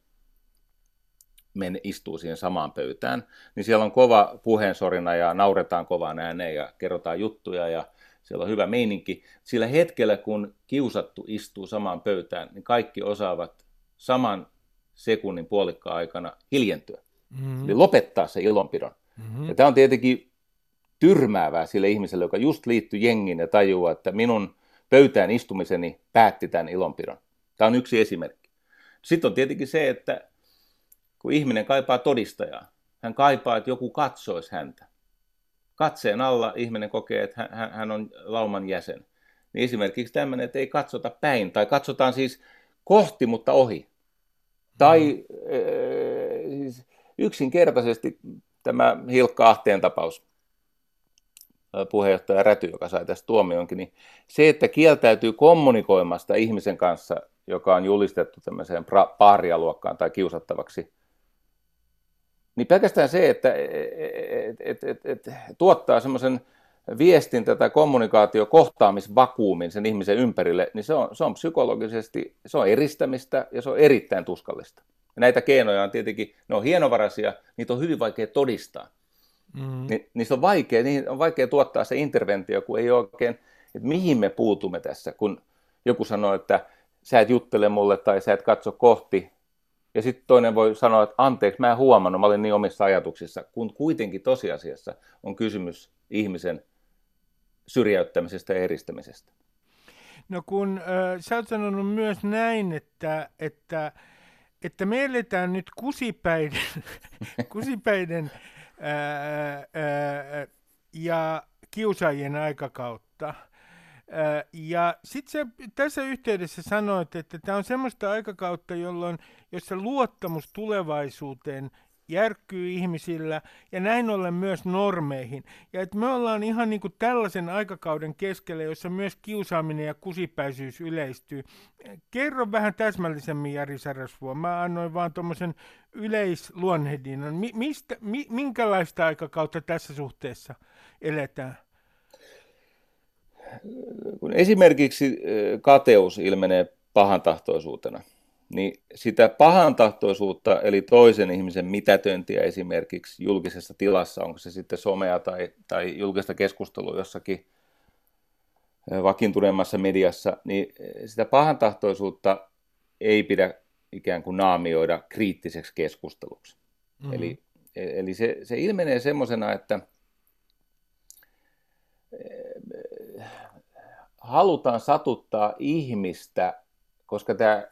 men, istuu siihen samaan pöytään, niin siellä on kova puheensorina ja nauretaan kovaan ääneen ja kerrotaan juttuja ja siellä on hyvä meininki. Sillä hetkellä, kun kiusattu istuu samaan pöytään, niin kaikki osaavat saman sekunnin puolikkaan aikana hiljentyä. Mm-hmm. Eli lopettaa se ilonpidon. Mm-hmm. Ja tämä on tietenkin tyrmäävää sille ihmiselle, joka just liittyy jengiin ja tajuaa, että minun pöytään istumiseni päätti tämän ilonpidon. Tämä on yksi esimerkki. Sitten on tietenkin se, että kun ihminen kaipaa todistajaa, hän kaipaa, että joku katsoisi häntä. Katseen alla ihminen kokee, että hän, hän on lauman jäsen. Niin esimerkiksi tämmöinen, että ei katsota päin, tai katsotaan siis kohti, mutta ohi. Tai mm. äh, siis yksinkertaisesti tämä Hilkka Ahteen tapaus, puheenjohtaja Räty, joka sai tästä tuomionkin, niin se, että kieltäytyy kommunikoimasta ihmisen kanssa, joka on julistettu tämmöiseen paarialuokkaan tai kiusattavaksi, niin pelkästään se, että et, et, et, et, tuottaa semmoisen viestin tätä kommunikaatio kohtaamisvakuumin sen ihmisen ympärille, niin se on, se on psykologisesti, se on eristämistä ja se on erittäin tuskallista. Ja näitä keinoja on tietenkin, ne on hienovaraisia, niitä on hyvin vaikea todistaa. Mm. Ni, niistä on vaikea, niihin on vaikea tuottaa se interventio, kun ei oikein, että mihin me puutumme tässä, kun joku sanoo, että sä et juttele mulle tai sä et katso kohti, ja sitten toinen voi sanoa, että anteeksi, mä en huomannut, mä olin niin omissa ajatuksissa, kun kuitenkin tosiasiassa on kysymys ihmisen syrjäyttämisestä ja eristämisestä. No kun äh, sä oot sanonut myös näin, että, että että me eletään nyt kusipäiden, *laughs* kusipäiden ää, ää, ja kiusaajien aikakautta. Ää, ja sitten tässä yhteydessä sanoit, että tämä on semmoista aikakautta, jolloin, jossa luottamus tulevaisuuteen järkkyy ihmisillä ja näin ollen myös normeihin. Ja että me ollaan ihan niin kuin tällaisen aikakauden keskellä, jossa myös kiusaaminen ja kusipäisyys yleistyy. Kerro vähän täsmällisemmin Jari Sarasvuo. Mä annoin vaan tuommoisen yleisluonhedinnan. Mi- mistä, mi- minkälaista aikakautta tässä suhteessa eletään? Kun esimerkiksi kateus ilmenee pahantahtoisuutena – niin sitä pahantahtoisuutta, eli toisen ihmisen mitätöntiä esimerkiksi julkisessa tilassa, onko se sitten somea tai, tai julkista keskustelua jossakin vakiintuneemmassa mediassa, niin sitä pahantahtoisuutta ei pidä ikään kuin naamioida kriittiseksi keskusteluksi. Mm-hmm. Eli, eli se, se ilmenee semmoisena, että halutaan satuttaa ihmistä koska tämä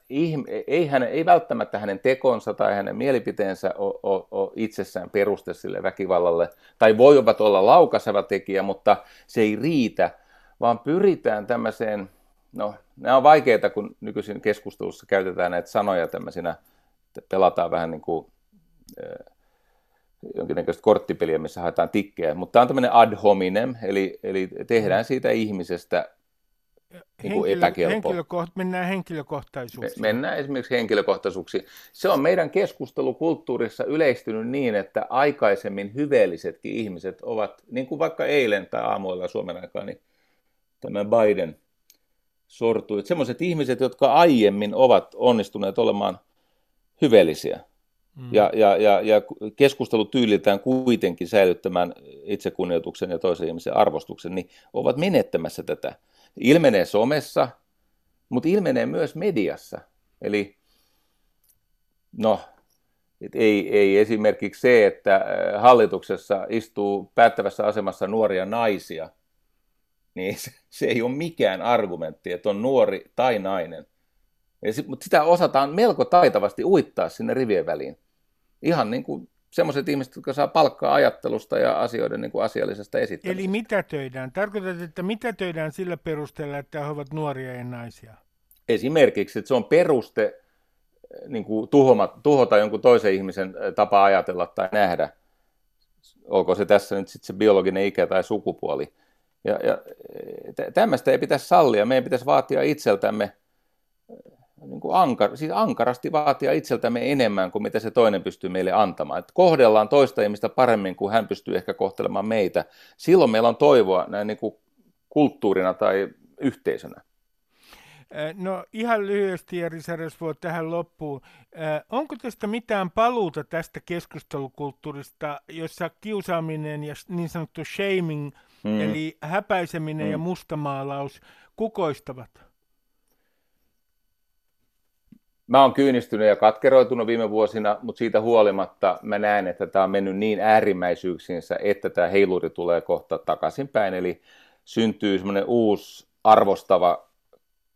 ei, hänen, ei välttämättä hänen tekonsa tai hänen mielipiteensä ole, ole, ole itsessään peruste sille väkivallalle, tai voivat olla laukaseva tekijä, mutta se ei riitä, vaan pyritään tämmöiseen, no nämä on vaikeita, kun nykyisin keskustelussa käytetään näitä sanoja tämmöisinä, pelataan vähän niin kuin jonkinnäköistä korttipeliä, missä haetaan tikkejä, mutta tämä on tämmöinen ad hominem, eli, eli tehdään siitä ihmisestä niin kuin Henkilö, epäkelpo. Henkilökoht, mennään henkilökohtaisuuksiin. Me, mennään esimerkiksi henkilökohtaisuuksiin. Se on meidän keskustelukulttuurissa yleistynyt niin, että aikaisemmin hyveellisetkin ihmiset ovat, niin kuin vaikka eilen tai aamuilla Suomen aikaa, niin tämä Biden sortui. Semmoiset ihmiset, jotka aiemmin ovat onnistuneet olemaan hyveellisiä, Mm. Ja, ja, ja, ja keskustelutyyliltään kuitenkin säilyttämään itsekunnioituksen ja toisen ihmisen arvostuksen, niin ovat menettämässä tätä. Ilmenee somessa, mutta ilmenee myös mediassa. Eli no, et ei, ei esimerkiksi se, että äh, hallituksessa istuu päättävässä asemassa nuoria naisia, niin se, se ei ole mikään argumentti, että on nuori tai nainen. Mutta sitä osataan melko taitavasti uittaa sinne rivien väliin ihan niin kuin semmoiset ihmiset, jotka saa palkkaa ajattelusta ja asioiden niin kuin asiallisesta esittämisestä. Eli mitä töidään? Tarkoitat, että mitä töidään sillä perusteella, että he ovat nuoria ja naisia? Esimerkiksi, että se on peruste eh, niin kuin tuhoma, tuhota jonkun toisen ihmisen eh, tapa ajatella tai nähdä. Olko se tässä nyt sitten se biologinen ikä tai sukupuoli. Ja, ja eh, tämmöistä ei pitäisi sallia. Meidän pitäisi vaatia itseltämme kuin ankar, siis ankarasti vaatia itseltämme enemmän kuin mitä se toinen pystyy meille antamaan. Että kohdellaan toista ihmistä paremmin kuin hän pystyy ehkä kohtelemaan meitä. Silloin meillä on toivoa näin niin kuin kulttuurina tai yhteisönä. No ihan lyhyesti, Jari Sarasvuo, tähän loppuun. Onko tästä mitään paluuta tästä keskustelukulttuurista, jossa kiusaaminen ja niin sanottu shaming, hmm. eli häpäiseminen hmm. ja mustamaalaus kukoistavat? Mä oon kyynistynyt ja katkeroitunut viime vuosina, mutta siitä huolimatta mä näen, että tämä on mennyt niin äärimmäisyyksiinsä, että tämä heiluri tulee kohta takaisinpäin. Eli syntyy semmoinen uusi arvostava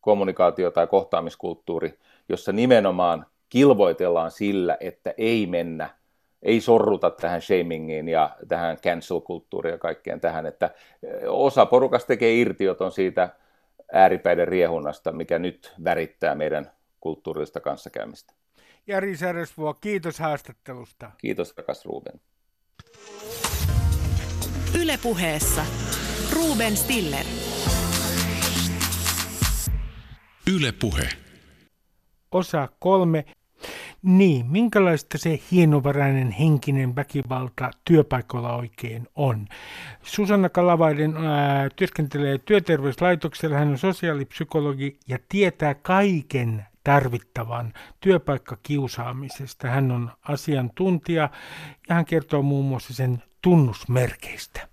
kommunikaatio- tai kohtaamiskulttuuri, jossa nimenomaan kilvoitellaan sillä, että ei mennä, ei sorruta tähän shamingiin ja tähän cancel-kulttuuriin ja kaikkeen tähän, että osa porukasta tekee irtioton siitä ääripäiden riehunnasta, mikä nyt värittää meidän kulttuurista kanssakäymistä. Jari Säresvuo, kiitos haastattelusta. Kiitos rakas Ruben. Ylepuheessa Ruben Stiller. Ylepuhe. Osa kolme. Niin, minkälaista se hienovarainen henkinen väkivalta työpaikalla oikein on? Susanna Kalavainen ää, työskentelee työterveyslaitoksella, hän on sosiaalipsykologi ja tietää kaiken tarvittavan työpaikkakiusaamisesta. Hän on asiantuntija ja hän kertoo muun muassa sen tunnusmerkeistä.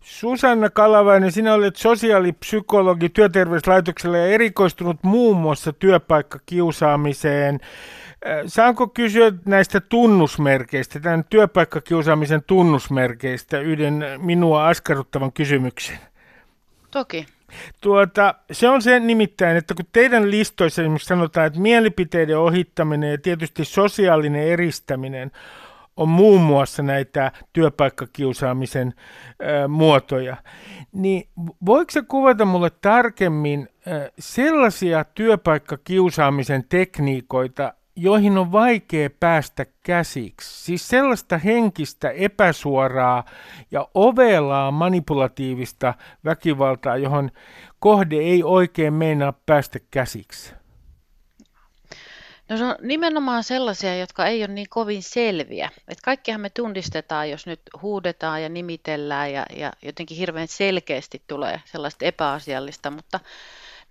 Susanna Kalavainen, sinä olet sosiaalipsykologi työterveyslaitoksella ja erikoistunut muun muassa työpaikkakiusaamiseen. Äh, saanko kysyä näistä tunnusmerkeistä, tämän työpaikkakiusaamisen tunnusmerkeistä, yhden minua askarruttavan kysymyksen? Toki. Tuota, se on se nimittäin, että kun teidän listoissa esimerkiksi sanotaan, että mielipiteiden ohittaminen ja tietysti sosiaalinen eristäminen on muun muassa näitä työpaikkakiusaamisen ö, muotoja, niin voiko se kuvata mulle tarkemmin ö, sellaisia työpaikkakiusaamisen tekniikoita, joihin on vaikea päästä käsiksi. Siis sellaista henkistä epäsuoraa ja ovelaa manipulatiivista väkivaltaa, johon kohde ei oikein meinaa päästä käsiksi. No se on nimenomaan sellaisia, jotka ei ole niin kovin selviä. Et kaikkihan me tunnistetaan, jos nyt huudetaan ja nimitellään ja, ja jotenkin hirveän selkeästi tulee sellaista epäasiallista, mutta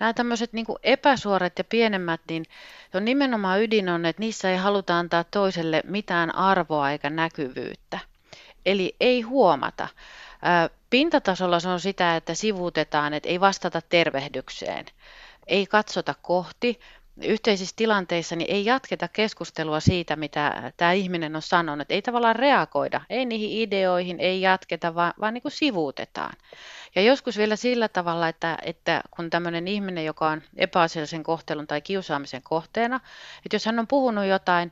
nämä tämmöiset niin epäsuorat ja pienemmät, niin on nimenomaan ydin on, että niissä ei haluta antaa toiselle mitään arvoa eikä näkyvyyttä. Eli ei huomata. Pintatasolla se on sitä, että sivuutetaan, että ei vastata tervehdykseen, ei katsota kohti, yhteisissä tilanteissa niin ei jatketa keskustelua siitä, mitä tämä ihminen on sanonut. Ei tavallaan reagoida, ei niihin ideoihin, ei jatketa, vaan, vaan niin kuin sivuutetaan. Ja joskus vielä sillä tavalla, että, että kun tämmöinen ihminen, joka on epäasiallisen kohtelun tai kiusaamisen kohteena, että jos hän on puhunut jotain,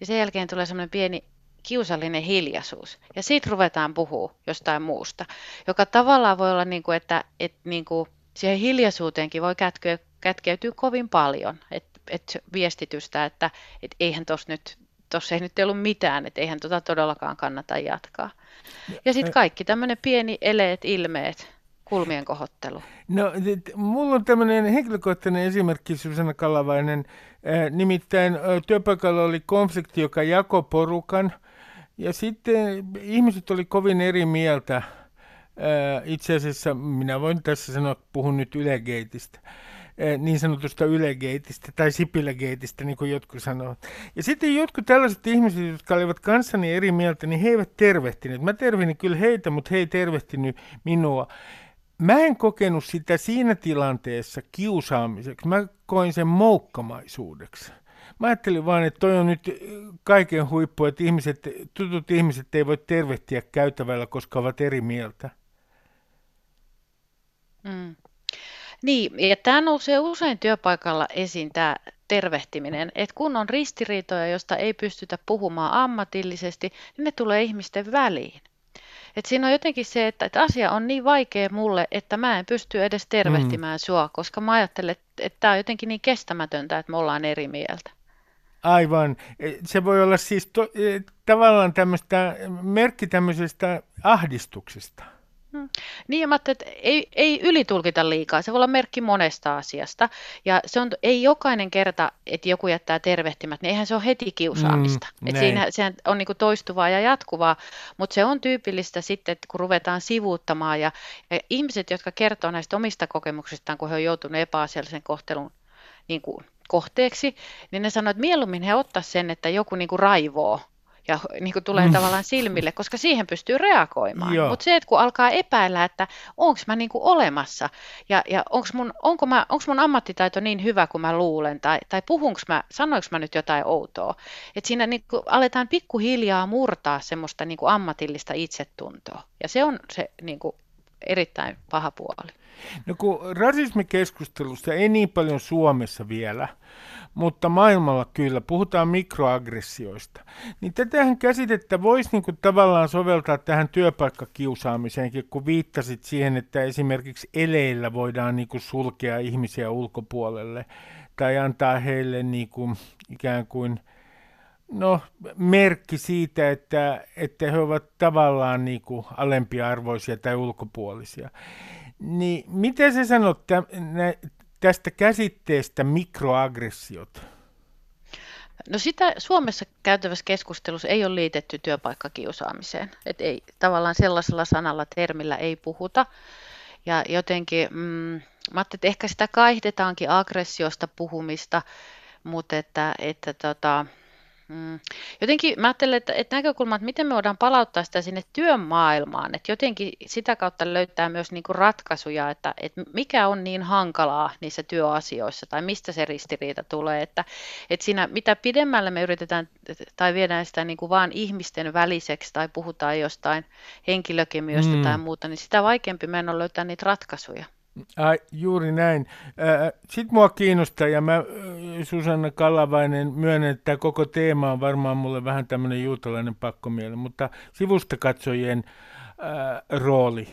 niin sen jälkeen tulee semmoinen pieni kiusallinen hiljaisuus. Ja siitä ruvetaan puhua jostain muusta, joka tavallaan voi olla niin kuin, että, että niin kuin siihen hiljaisuuteenkin voi kätkeä, kätkeytyy kovin paljon, että et viestitystä, että et eihän tuossa nyt, tossa ei nyt ollut mitään, että eihän tota todellakaan kannata jatkaa. Ja sitten kaikki tämmöinen pieni eleet, ilmeet, kulmien kohottelu. No, mulla on tämmöinen henkilökohtainen esimerkki, Susanna Kalavainen. Nimittäin työpaikalla oli konflikti, joka jako porukan, ja sitten ihmiset oli kovin eri mieltä. Itse asiassa minä voin tässä sanoa, puhun nyt Ylegeitistä. Eh, niin sanotusta Ylegeitistä tai Sipilägeitistä, niin kuin jotkut sanovat. Ja sitten jotkut tällaiset ihmiset, jotka olivat kanssani eri mieltä, niin he eivät tervehtineet. Mä tervehdin kyllä heitä, mutta he ei tervehtinyt minua. Mä en kokenut sitä siinä tilanteessa kiusaamiseksi. Mä koin sen moukkamaisuudeksi. Mä ajattelin vaan, että toi on nyt kaiken huippu, että ihmiset, tutut ihmiset ei voi tervehtiä käytävällä, koska ovat eri mieltä. Mm. Niin, ja tämä nousee usein työpaikalla esiin tämä tervehtiminen, että kun on ristiriitoja, josta ei pystytä puhumaan ammatillisesti, niin ne tulee ihmisten väliin. Et siinä on jotenkin se, että, että asia on niin vaikea mulle, että mä en pysty edes tervehtimään mm. sua, koska mä ajattelen, että, että tämä on jotenkin niin kestämätöntä, että me ollaan eri mieltä. Aivan. E, se voi olla siis to, e, tavallaan tämmöistä merkki tämmöisestä ahdistuksesta. Mm. Niin, ja mä että ei, ei ylitulkita liikaa. Se voi olla merkki monesta asiasta. Ja se on, ei jokainen kerta, että joku jättää tervehtimät, niin eihän se ole heti kiusaamista. Mm, että siinä sehän on niin toistuvaa ja jatkuvaa, mutta se on tyypillistä sitten, että kun ruvetaan sivuuttamaan. Ja, ja ihmiset, jotka kertoo näistä omista kokemuksistaan, kun he on joutunut epäasiallisen kohtelun niin kuin, kohteeksi, niin ne sanoo, että mieluummin he ottaa sen, että joku niin kuin raivoo ja niin kuin tulee mm. tavallaan silmille, koska siihen pystyy reagoimaan. Mutta se, että kun alkaa epäillä, että onko mä niin kuin olemassa ja, ja onko mun, onko, mä, onko mun ammattitaito niin hyvä kuin mä luulen tai, tai puhunko mä, sanoinko mä nyt jotain outoa. Että siinä niin kuin aletaan pikkuhiljaa murtaa semmoista niin kuin ammatillista itsetuntoa ja se on se niin kuin erittäin paha puoli. No kun rasismikeskustelusta ei niin paljon Suomessa vielä, mutta maailmalla kyllä, puhutaan mikroaggressioista, niin tätähän käsitettä voisi niinku tavallaan soveltaa tähän työpaikkakiusaamiseenkin, kun viittasit siihen, että esimerkiksi eleillä voidaan niinku sulkea ihmisiä ulkopuolelle tai antaa heille niinku ikään kuin no, merkki siitä, että, että he ovat tavallaan niinku alempiarvoisia tai ulkopuolisia. Niin miten sä sanot tästä käsitteestä mikroaggressiot? No sitä Suomessa käytävässä keskustelussa ei ole liitetty työpaikkakiusaamiseen. Et ei, tavallaan sellaisella sanalla, termillä ei puhuta. Ja jotenkin, mm, mä että ehkä sitä kaihdetaankin aggressiosta puhumista, mutta että, että tota, Mm. Jotenkin mä ajattelen, että, että näkökulma, että miten me voidaan palauttaa sitä sinne työmaailmaan, että jotenkin sitä kautta löytää myös niin kuin ratkaisuja, että, että mikä on niin hankalaa niissä työasioissa tai mistä se ristiriita tulee, että, että siinä mitä pidemmälle me yritetään tai viedään sitä niin kuin vaan ihmisten väliseksi tai puhutaan jostain henkilökemioista mm. tai muuta, niin sitä vaikeampi meidän on löytää niitä ratkaisuja. Ai, juuri näin. Sitten mua kiinnostaa, ja mä Susanna Kallavainen myönnän, että koko teema on varmaan mulle vähän tämmöinen juutalainen pakkomieli, mutta sivusta katsojien ää, rooli.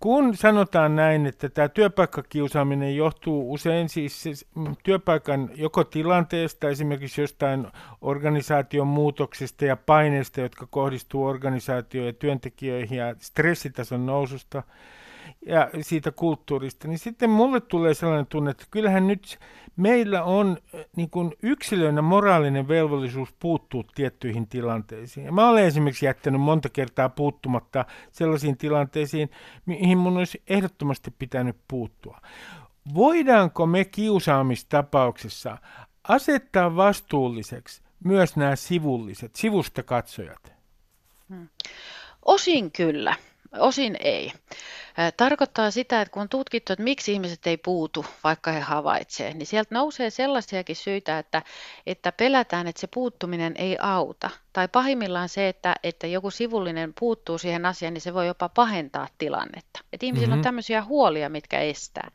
Kun sanotaan näin, että tämä työpaikkakiusaaminen johtuu usein siis, siis työpaikan joko tilanteesta, esimerkiksi jostain organisaation muutoksesta ja paineista, jotka kohdistuu organisaatioon ja työntekijöihin ja stressitason noususta, ja siitä kulttuurista, niin sitten mulle tulee sellainen tunne, että kyllähän nyt meillä on niin kuin yksilöinä moraalinen velvollisuus puuttua tiettyihin tilanteisiin. Ja mä olen esimerkiksi jättänyt monta kertaa puuttumatta sellaisiin tilanteisiin, mihin mun olisi ehdottomasti pitänyt puuttua. Voidaanko me kiusaamistapauksessa asettaa vastuulliseksi myös nämä sivulliset, sivusta katsojat? Hmm. Osin kyllä Osin ei. Tarkoittaa sitä, että kun on tutkittu, että miksi ihmiset ei puutu, vaikka he havaitsevat, niin sieltä nousee sellaisiakin syitä, että, että pelätään, että se puuttuminen ei auta. Tai pahimmillaan se, että, että joku sivullinen puuttuu siihen asiaan, niin se voi jopa pahentaa tilannetta. Että ihmisillä mm-hmm. on tämmöisiä huolia, mitkä estää.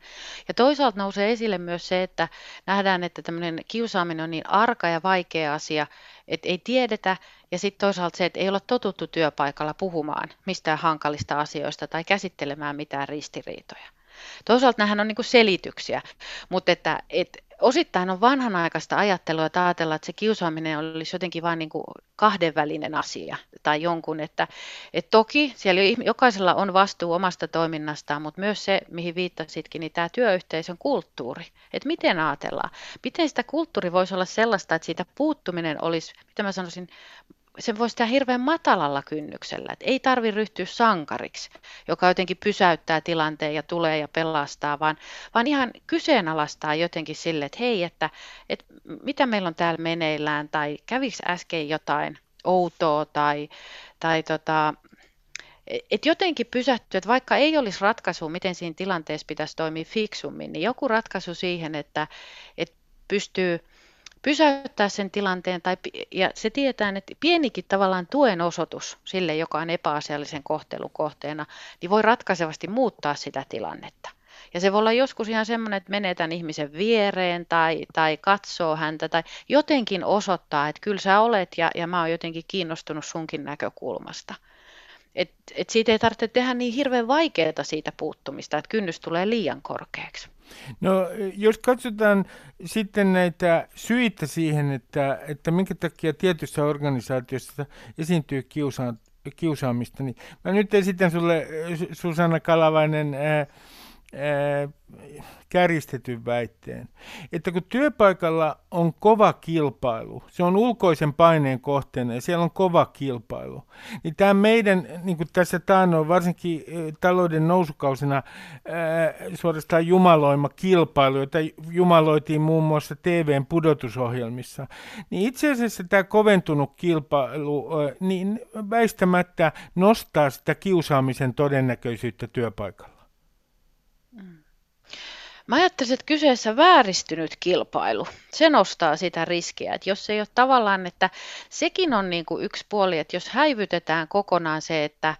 Ja toisaalta nousee esille myös se, että nähdään, että tämmöinen kiusaaminen on niin arka ja vaikea asia, että ei tiedetä, ja sitten toisaalta se, että ei olla totuttu työpaikalla puhumaan mistään hankalista asioista tai käsittelemään mitään ristiriitoja. Toisaalta nämähän on niin selityksiä, mutta että, että osittain on vanhanaikaista ajattelua, että ajatellaan, että se kiusaaminen olisi jotenkin vain niin kahdenvälinen asia tai jonkun, että, että toki siellä jokaisella on vastuu omasta toiminnastaan, mutta myös se, mihin viittasitkin, niin tämä työyhteisön kulttuuri, että miten ajatellaan, miten sitä kulttuuri voisi olla sellaista, että siitä puuttuminen olisi, mitä mä sanoisin, sen voisi tehdä hirveän matalalla kynnyksellä. että ei tarvi ryhtyä sankariksi, joka jotenkin pysäyttää tilanteen ja tulee ja pelastaa, vaan, vaan ihan kyseenalaistaa jotenkin sille, että hei, että, että mitä meillä on täällä meneillään, tai kävisi äsken jotain outoa, tai, tai tota, että jotenkin pysähtyä, että vaikka ei olisi ratkaisu, miten siinä tilanteessa pitäisi toimia fiksummin, niin joku ratkaisu siihen, että, että pystyy pysäyttää sen tilanteen, tai, ja se tietää, että pienikin tavallaan tuen osoitus sille, joka on epäasiallisen kohtelun kohteena, niin voi ratkaisevasti muuttaa sitä tilannetta. Ja se voi olla joskus ihan semmoinen, että menee tämän ihmisen viereen tai, tai katsoo häntä tai jotenkin osoittaa, että kyllä sä olet ja, ja mä oon jotenkin kiinnostunut sunkin näkökulmasta. Et, et siitä ei tarvitse tehdä niin hirveän vaikeaa siitä puuttumista, että kynnys tulee liian korkeaksi. No jos katsotaan sitten näitä syitä siihen, että, että minkä takia tietyssä organisaatiossa esiintyy kiusa, kiusaamista, niin mä nyt esitän sulle Susanna Kalavainen ää, kärjistetyn väitteen, että kun työpaikalla on kova kilpailu, se on ulkoisen paineen kohteena ja siellä on kova kilpailu, niin tämä meidän, niin kuin tässä taannoin, varsinkin talouden nousukausina ää, suorastaan jumaloima kilpailu, jota jumaloitiin muun muassa TVn pudotusohjelmissa, niin itse asiassa tämä koventunut kilpailu niin väistämättä nostaa sitä kiusaamisen todennäköisyyttä työpaikalla. Mä ajattelisin, että kyseessä vääristynyt kilpailu. Se nostaa sitä riskiä, että jos ei ole tavallaan, että sekin on niin kuin yksi puoli, että jos häivytetään kokonaan se, että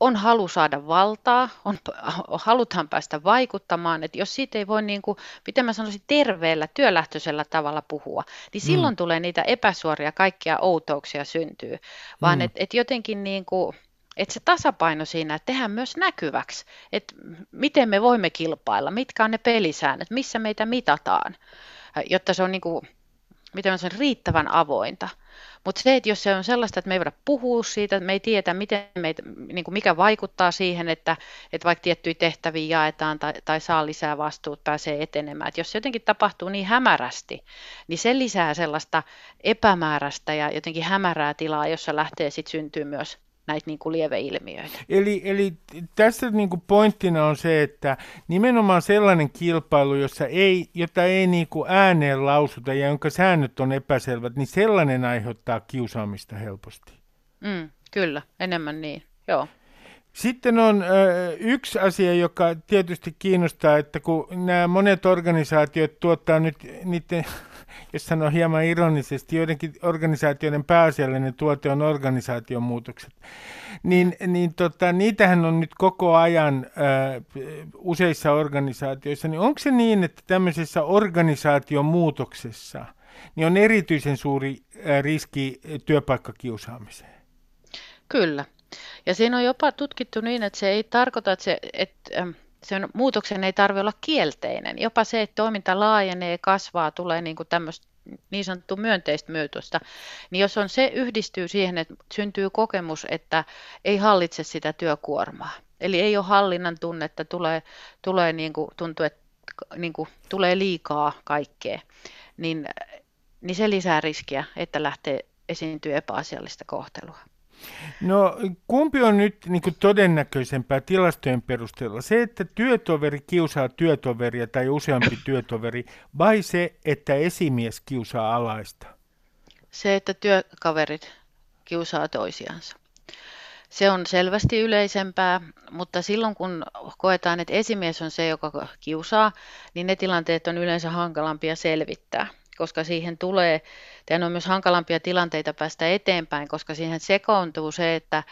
on halu saada valtaa, on, *laughs* halutaan päästä vaikuttamaan, että jos siitä ei voi, niin kuin, miten mä sanoisin, terveellä, työlähtöisellä tavalla puhua, niin silloin mm. tulee niitä epäsuoria kaikkia outouksia syntyy, vaan mm. että et jotenkin niin kuin, että se tasapaino siinä, että tehdään myös näkyväksi, että miten me voimme kilpailla, mitkä on ne pelisäännöt, missä meitä mitataan, jotta se on niin kuin, miten sanon, riittävän avointa. Mutta se, että jos se on sellaista, että me ei voida puhua siitä, että me ei tiedä, miten meitä, niin kuin mikä vaikuttaa siihen, että, että vaikka tiettyjä tehtäviä jaetaan tai, tai saa lisää vastuut, pääsee etenemään. Että jos se jotenkin tapahtuu niin hämärästi, niin se lisää sellaista epämääräistä ja jotenkin hämärää tilaa, jossa lähtee sitten syntyy myös näitä niin kuin lieveilmiöitä. Eli, eli tässä niin kuin pointtina on se, että nimenomaan sellainen kilpailu, jossa ei, jota ei niin kuin ääneen lausuta ja jonka säännöt on epäselvät, niin sellainen aiheuttaa kiusaamista helposti. Mm, kyllä, enemmän niin, joo. Sitten on ö, yksi asia, joka tietysti kiinnostaa, että kun nämä monet organisaatiot tuottaa nyt niiden jos sanoo hieman ironisesti, joidenkin organisaatioiden pääasiallinen tuote on organisaation muutokset, niin, niin tota, niitähän on nyt koko ajan ää, useissa organisaatioissa, niin onko se niin, että tämmöisessä organisaation muutoksessa niin on erityisen suuri ää, riski työpaikkakiusaamiseen? Kyllä. Ja siinä on jopa tutkittu niin, että se ei tarkoita, että se, että sen muutoksen ei tarvitse olla kielteinen. Jopa se, että toiminta laajenee, kasvaa, tulee niin kuin tämmöistä niin sanottu myönteistä myötosta, niin jos on se yhdistyy siihen, että syntyy kokemus, että ei hallitse sitä työkuormaa, eli ei ole hallinnan tunnetta, tulee, tulee niin kuin, tuntuu, että niin kuin, tulee liikaa kaikkea, niin, niin se lisää riskiä, että lähtee esiintyy epäasiallista kohtelua. No kumpi on nyt niin kuin todennäköisempää tilastojen perusteella? Se, että työtoveri kiusaa työtoveria tai useampi *coughs* työtoveri, vai se, että esimies kiusaa alaista? Se, että työkaverit kiusaa toisiansa. Se on selvästi yleisempää, mutta silloin kun koetaan, että esimies on se, joka kiusaa, niin ne tilanteet on yleensä hankalampia selvittää, koska siihen tulee, ja on myös hankalampia tilanteita päästä eteenpäin, koska siihen sekoontuu se, että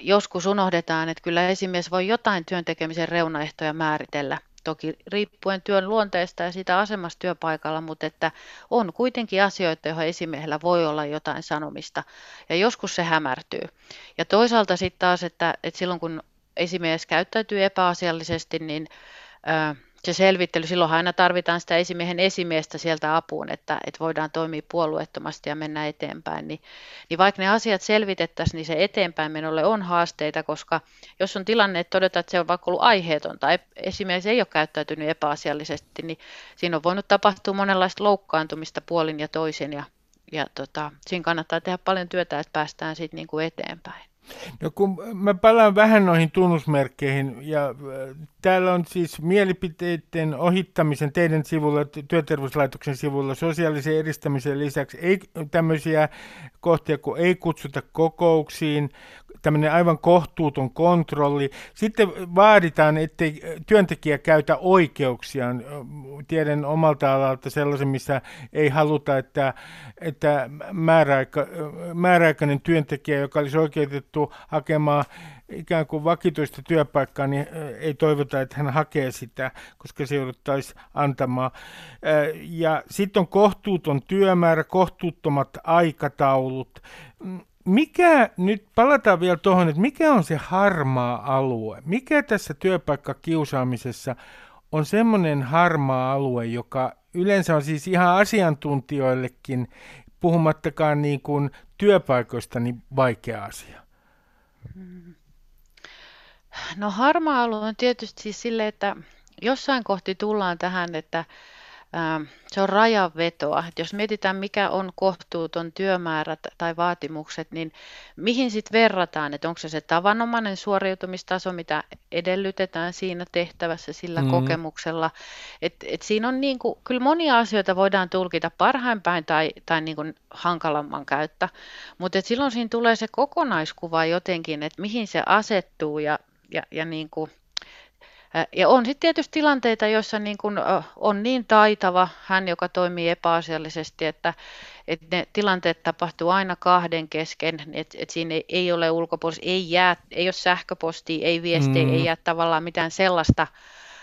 joskus unohdetaan, että kyllä esimies voi jotain työntekemisen reunaehtoja määritellä, toki riippuen työn luonteesta ja siitä asemasta työpaikalla, mutta että on kuitenkin asioita, joihin esimiehellä voi olla jotain sanomista ja joskus se hämärtyy. Ja toisaalta sitten taas, että, että silloin kun esimies käyttäytyy epäasiallisesti, niin se selvittely, silloin aina tarvitaan sitä esimiehen esimiestä sieltä apuun, että, että voidaan toimia puolueettomasti ja mennä eteenpäin. Niin, niin vaikka ne asiat selvitettäisiin, niin se eteenpäin menolle on haasteita, koska jos on tilanne, että todetaan, että se on vaikka ollut aiheeton tai esimies ei ole käyttäytynyt epäasiallisesti, niin siinä on voinut tapahtua monenlaista loukkaantumista puolin ja toisin ja, ja tota, siinä kannattaa tehdä paljon työtä, että päästään siitä niin kuin eteenpäin. No kun mä palaan vähän noihin tunnusmerkkeihin, ja täällä on siis mielipiteiden ohittamisen teidän sivulla, työterveyslaitoksen sivulla, sosiaalisen edistämisen lisäksi ei tämmöisiä kohtia, kun ei kutsuta kokouksiin, tämmöinen aivan kohtuuton kontrolli. Sitten vaaditaan, ettei työntekijä käytä oikeuksiaan. Tiedän omalta alalta sellaisen, missä ei haluta, että, että määräaika, määräaikainen työntekijä, joka olisi oikeutettu hakemaan ikään kuin vakituista työpaikkaa, niin ei toivota, että hän hakee sitä, koska se jouduttaisiin antamaan. Ja sitten on kohtuuton työmäärä, kohtuuttomat aikataulut mikä, nyt palataan vielä tuohon, että mikä on se harmaa alue? Mikä tässä työpaikkakiusaamisessa on semmoinen harmaa alue, joka yleensä on siis ihan asiantuntijoillekin, puhumattakaan niin kuin työpaikoista, niin vaikea asia? No harmaa alue on tietysti siis sille, että jossain kohti tullaan tähän, että Ähm, se on rajanvetoa. Että jos mietitään, mikä on kohtuuton työmäärä tai vaatimukset, niin mihin sitten verrataan, että onko se se tavanomainen suoriutumistaso, mitä edellytetään siinä tehtävässä sillä mm. kokemuksella. Et, et siinä on niin kuin, kyllä monia asioita voidaan tulkita parhain päin tai, tai niin kuin hankalamman käyttä, mutta silloin siinä tulee se kokonaiskuva jotenkin, että mihin se asettuu ja, ja, ja niin kuin, ja on sitten tietysti tilanteita, joissa niin kun on niin taitava hän, joka toimii epäasiallisesti, että, että ne tilanteet tapahtuu aina kahden kesken, että, että siinä ei, ei ole ulkopuolista, ei, jää, ei ole sähköpostia, ei viestiä, mm. ei jää tavallaan mitään sellaista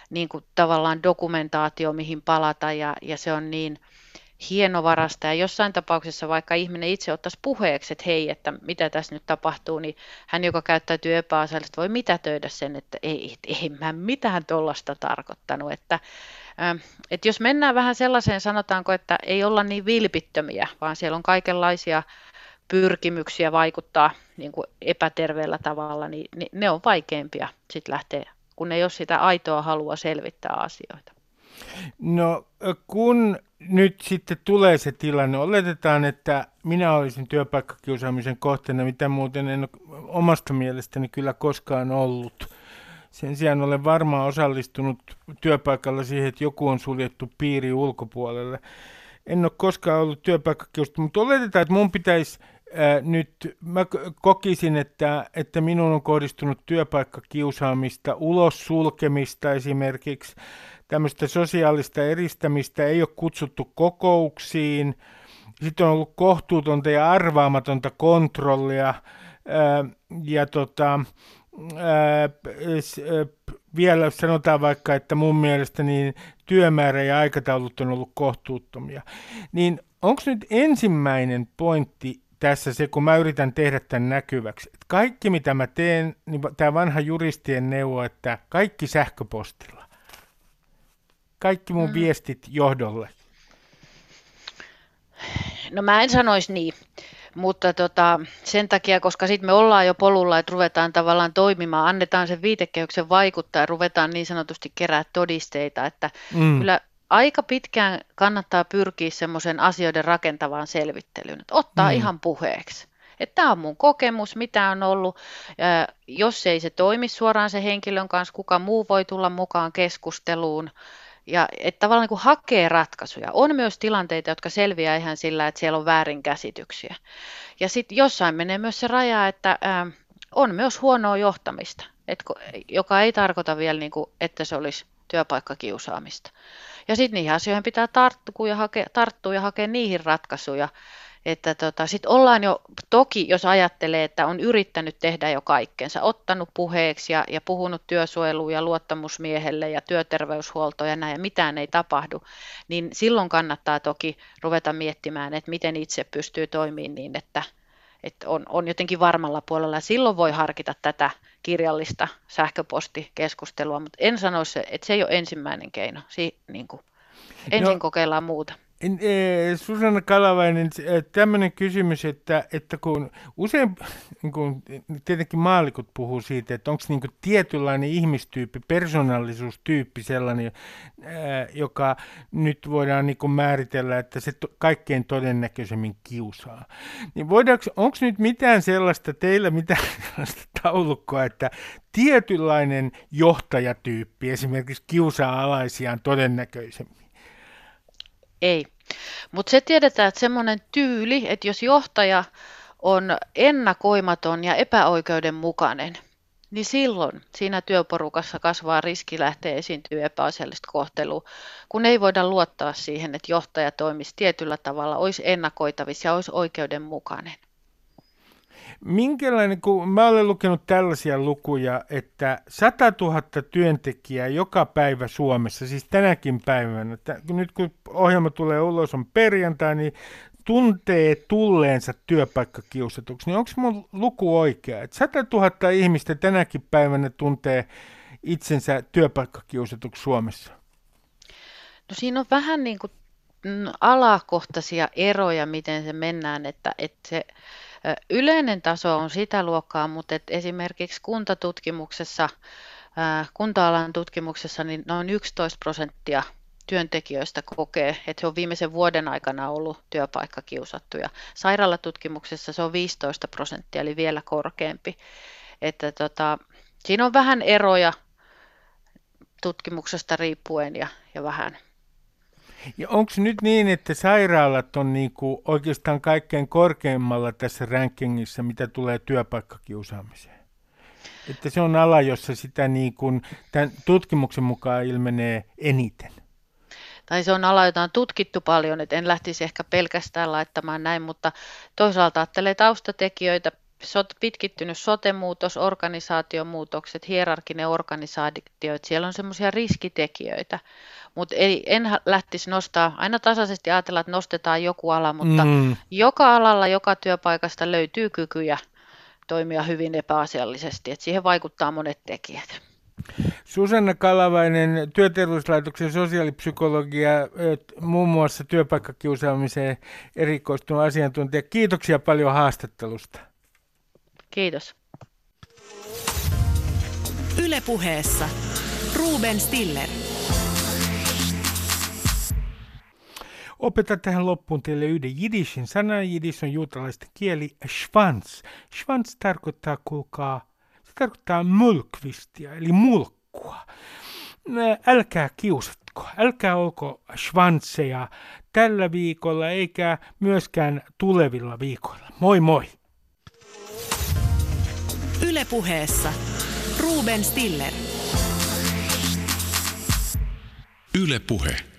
niin kuin tavallaan dokumentaatio, mihin palata ja, ja se on niin – hienovarasta ja jossain tapauksessa vaikka ihminen itse ottaisi puheeksi, että hei, että mitä tässä nyt tapahtuu, niin hän, joka käyttäytyy epäasiallisesti, voi mitätöidä sen, että ei, ei mä mitään tuollaista tarkoittanut. Että, että jos mennään vähän sellaiseen, sanotaanko, että ei olla niin vilpittömiä, vaan siellä on kaikenlaisia pyrkimyksiä vaikuttaa niin kuin epäterveellä tavalla, niin, niin ne on vaikeampia sitten lähteä, kun ei ole sitä aitoa halua selvittää asioita. No kun nyt sitten tulee se tilanne, oletetaan, että minä olisin työpaikkakiusaamisen kohteena, mitä muuten en ole omasta mielestäni kyllä koskaan ollut. Sen sijaan olen varmaan osallistunut työpaikalla siihen, että joku on suljettu piiri ulkopuolelle. En ole koskaan ollut työpaikkakiusattu, mutta oletetaan, että mun pitäisi ää, nyt, mä kokisin, että, että minun on kohdistunut työpaikkakiusaamista, ulos sulkemista esimerkiksi, tämmöistä sosiaalista eristämistä, ei ole kutsuttu kokouksiin, sitten on ollut kohtuutonta ja arvaamatonta kontrollia, ja tota, vielä sanotaan vaikka, että mun mielestä niin työmäärä ja aikataulut on ollut kohtuuttomia, niin onko nyt ensimmäinen pointti tässä se, kun mä yritän tehdä tämän näkyväksi, että kaikki mitä mä teen, niin tämä vanha juristien neuvo, että kaikki sähköpostilla kaikki mun mm. viestit johdolle? No mä en sanoisi niin, mutta tota, sen takia, koska sitten me ollaan jo polulla, että ruvetaan tavallaan toimimaan, annetaan sen viitekehyksen vaikuttaa ja ruvetaan niin sanotusti kerää todisteita, että mm. kyllä aika pitkään kannattaa pyrkiä semmoisen asioiden rakentavaan selvittelyyn, että ottaa mm. ihan puheeksi. Että tämä on mun kokemus, mitä on ollut. Ja jos ei se toimi suoraan se henkilön kanssa, kuka muu voi tulla mukaan keskusteluun ja että tavallaan niin kuin hakee ratkaisuja. On myös tilanteita, jotka selviää ihan sillä, että siellä on väärinkäsityksiä. Ja sitten jossain menee myös se raja, että ää, on myös huonoa johtamista, et, joka ei tarkoita vielä, niin kuin, että se olisi työpaikkakiusaamista. Ja sitten niihin asioihin pitää tarttua ja, hakea, tarttua ja hakea niihin ratkaisuja. Että tota, sitten ollaan jo, toki jos ajattelee, että on yrittänyt tehdä jo kaikkensa, ottanut puheeksi ja, ja puhunut työsuojeluun ja luottamusmiehelle ja työterveyshuoltoon ja näin, ja mitään ei tapahdu, niin silloin kannattaa toki ruveta miettimään, että miten itse pystyy toimimaan niin, että, että on, on jotenkin varmalla puolella. Ja silloin voi harkita tätä kirjallista sähköpostikeskustelua, mutta en sanoisi, että se ei ole ensimmäinen keino. Si, niin kuin, ensin no, kokeillaan muuta. Susanna Kalavainen, eh, tämmöinen kysymys, että, että kun usein *laughs* niin kun, tietenkin maalikot puhuu siitä, että onko niin tietynlainen ihmistyyppi, persoonallisuustyyppi sellainen, eh, joka nyt voidaan niin määritellä, että se kaikkein todennäköisemmin kiusaa. Niin onko nyt mitään sellaista, teillä mitään *laughs* sellaista taulukkoa, että tietynlainen johtajatyyppi esimerkiksi kiusaa alaisiaan todennäköisemmin? Ei. Mutta se tiedetään, että semmoinen tyyli, että jos johtaja on ennakoimaton ja epäoikeudenmukainen, niin silloin siinä työporukassa kasvaa riski lähteä esiintyä epäasiallista kohtelua, kun ei voida luottaa siihen, että johtaja toimisi tietyllä tavalla, olisi ennakoitavissa ja olisi oikeudenmukainen. Minkälainen, kun mä olen lukenut tällaisia lukuja, että 100 000 työntekijää joka päivä Suomessa, siis tänäkin päivänä, että nyt kun ohjelma tulee ulos on perjantai, niin tuntee tulleensa työpaikkakiusatuksi, niin onko mun luku oikea? Että 100 000 ihmistä tänäkin päivänä tuntee itsensä työpaikkakiusatuksi Suomessa? No siinä on vähän niin kuin alakohtaisia eroja, miten se mennään, että, että se Yleinen taso on sitä luokkaa, mutta et esimerkiksi kuntatutkimuksessa, kunta-alan tutkimuksessa niin noin 11 prosenttia työntekijöistä kokee, että he on viimeisen vuoden aikana ollut työpaikkakiusattuja. Sairaalatutkimuksessa se on 15 prosenttia, eli vielä korkeampi. Että tota, siinä on vähän eroja tutkimuksesta riippuen ja, ja vähän ja onko nyt niin, että sairaalat on niinku oikeastaan kaikkein korkeimmalla tässä rankingissa, mitä tulee työpaikkakiusaamiseen? Että se on ala, jossa sitä niin kuin, tämän tutkimuksen mukaan ilmenee eniten. Tai se on ala, jota on tutkittu paljon, että en lähtisi ehkä pelkästään laittamaan näin, mutta toisaalta ajattelee taustatekijöitä, pitkittynyt sote-muutos, organisaatiomuutokset, hierarkinen organisaatio, siellä on semmoisia riskitekijöitä, mutta ei, en lähtisi nostaa, aina tasaisesti ajatella, että nostetaan joku ala, mutta mm. joka alalla, joka työpaikasta löytyy kykyjä toimia hyvin epäasiallisesti, että siihen vaikuttaa monet tekijät. Susanna Kalavainen, työterveyslaitoksen sosiaalipsykologia, muun muassa työpaikkakiusaamiseen erikoistunut asiantuntija. Kiitoksia paljon haastattelusta. Kiitos. Ylepuheessa Ruben Stiller. Opetan tähän loppuun teille yhden jidishin sanan. Jidis on juutalaisten kieli schwanz. Schwanz tarkoittaa, kuulkaa, se tarkoittaa mulkvistia, eli mulkkua. Älkää kiusatko, älkää olko schwanseja tällä viikolla eikä myöskään tulevilla viikoilla. Moi moi! Ylepuheessa Ruben Stiller. Ylepuhe.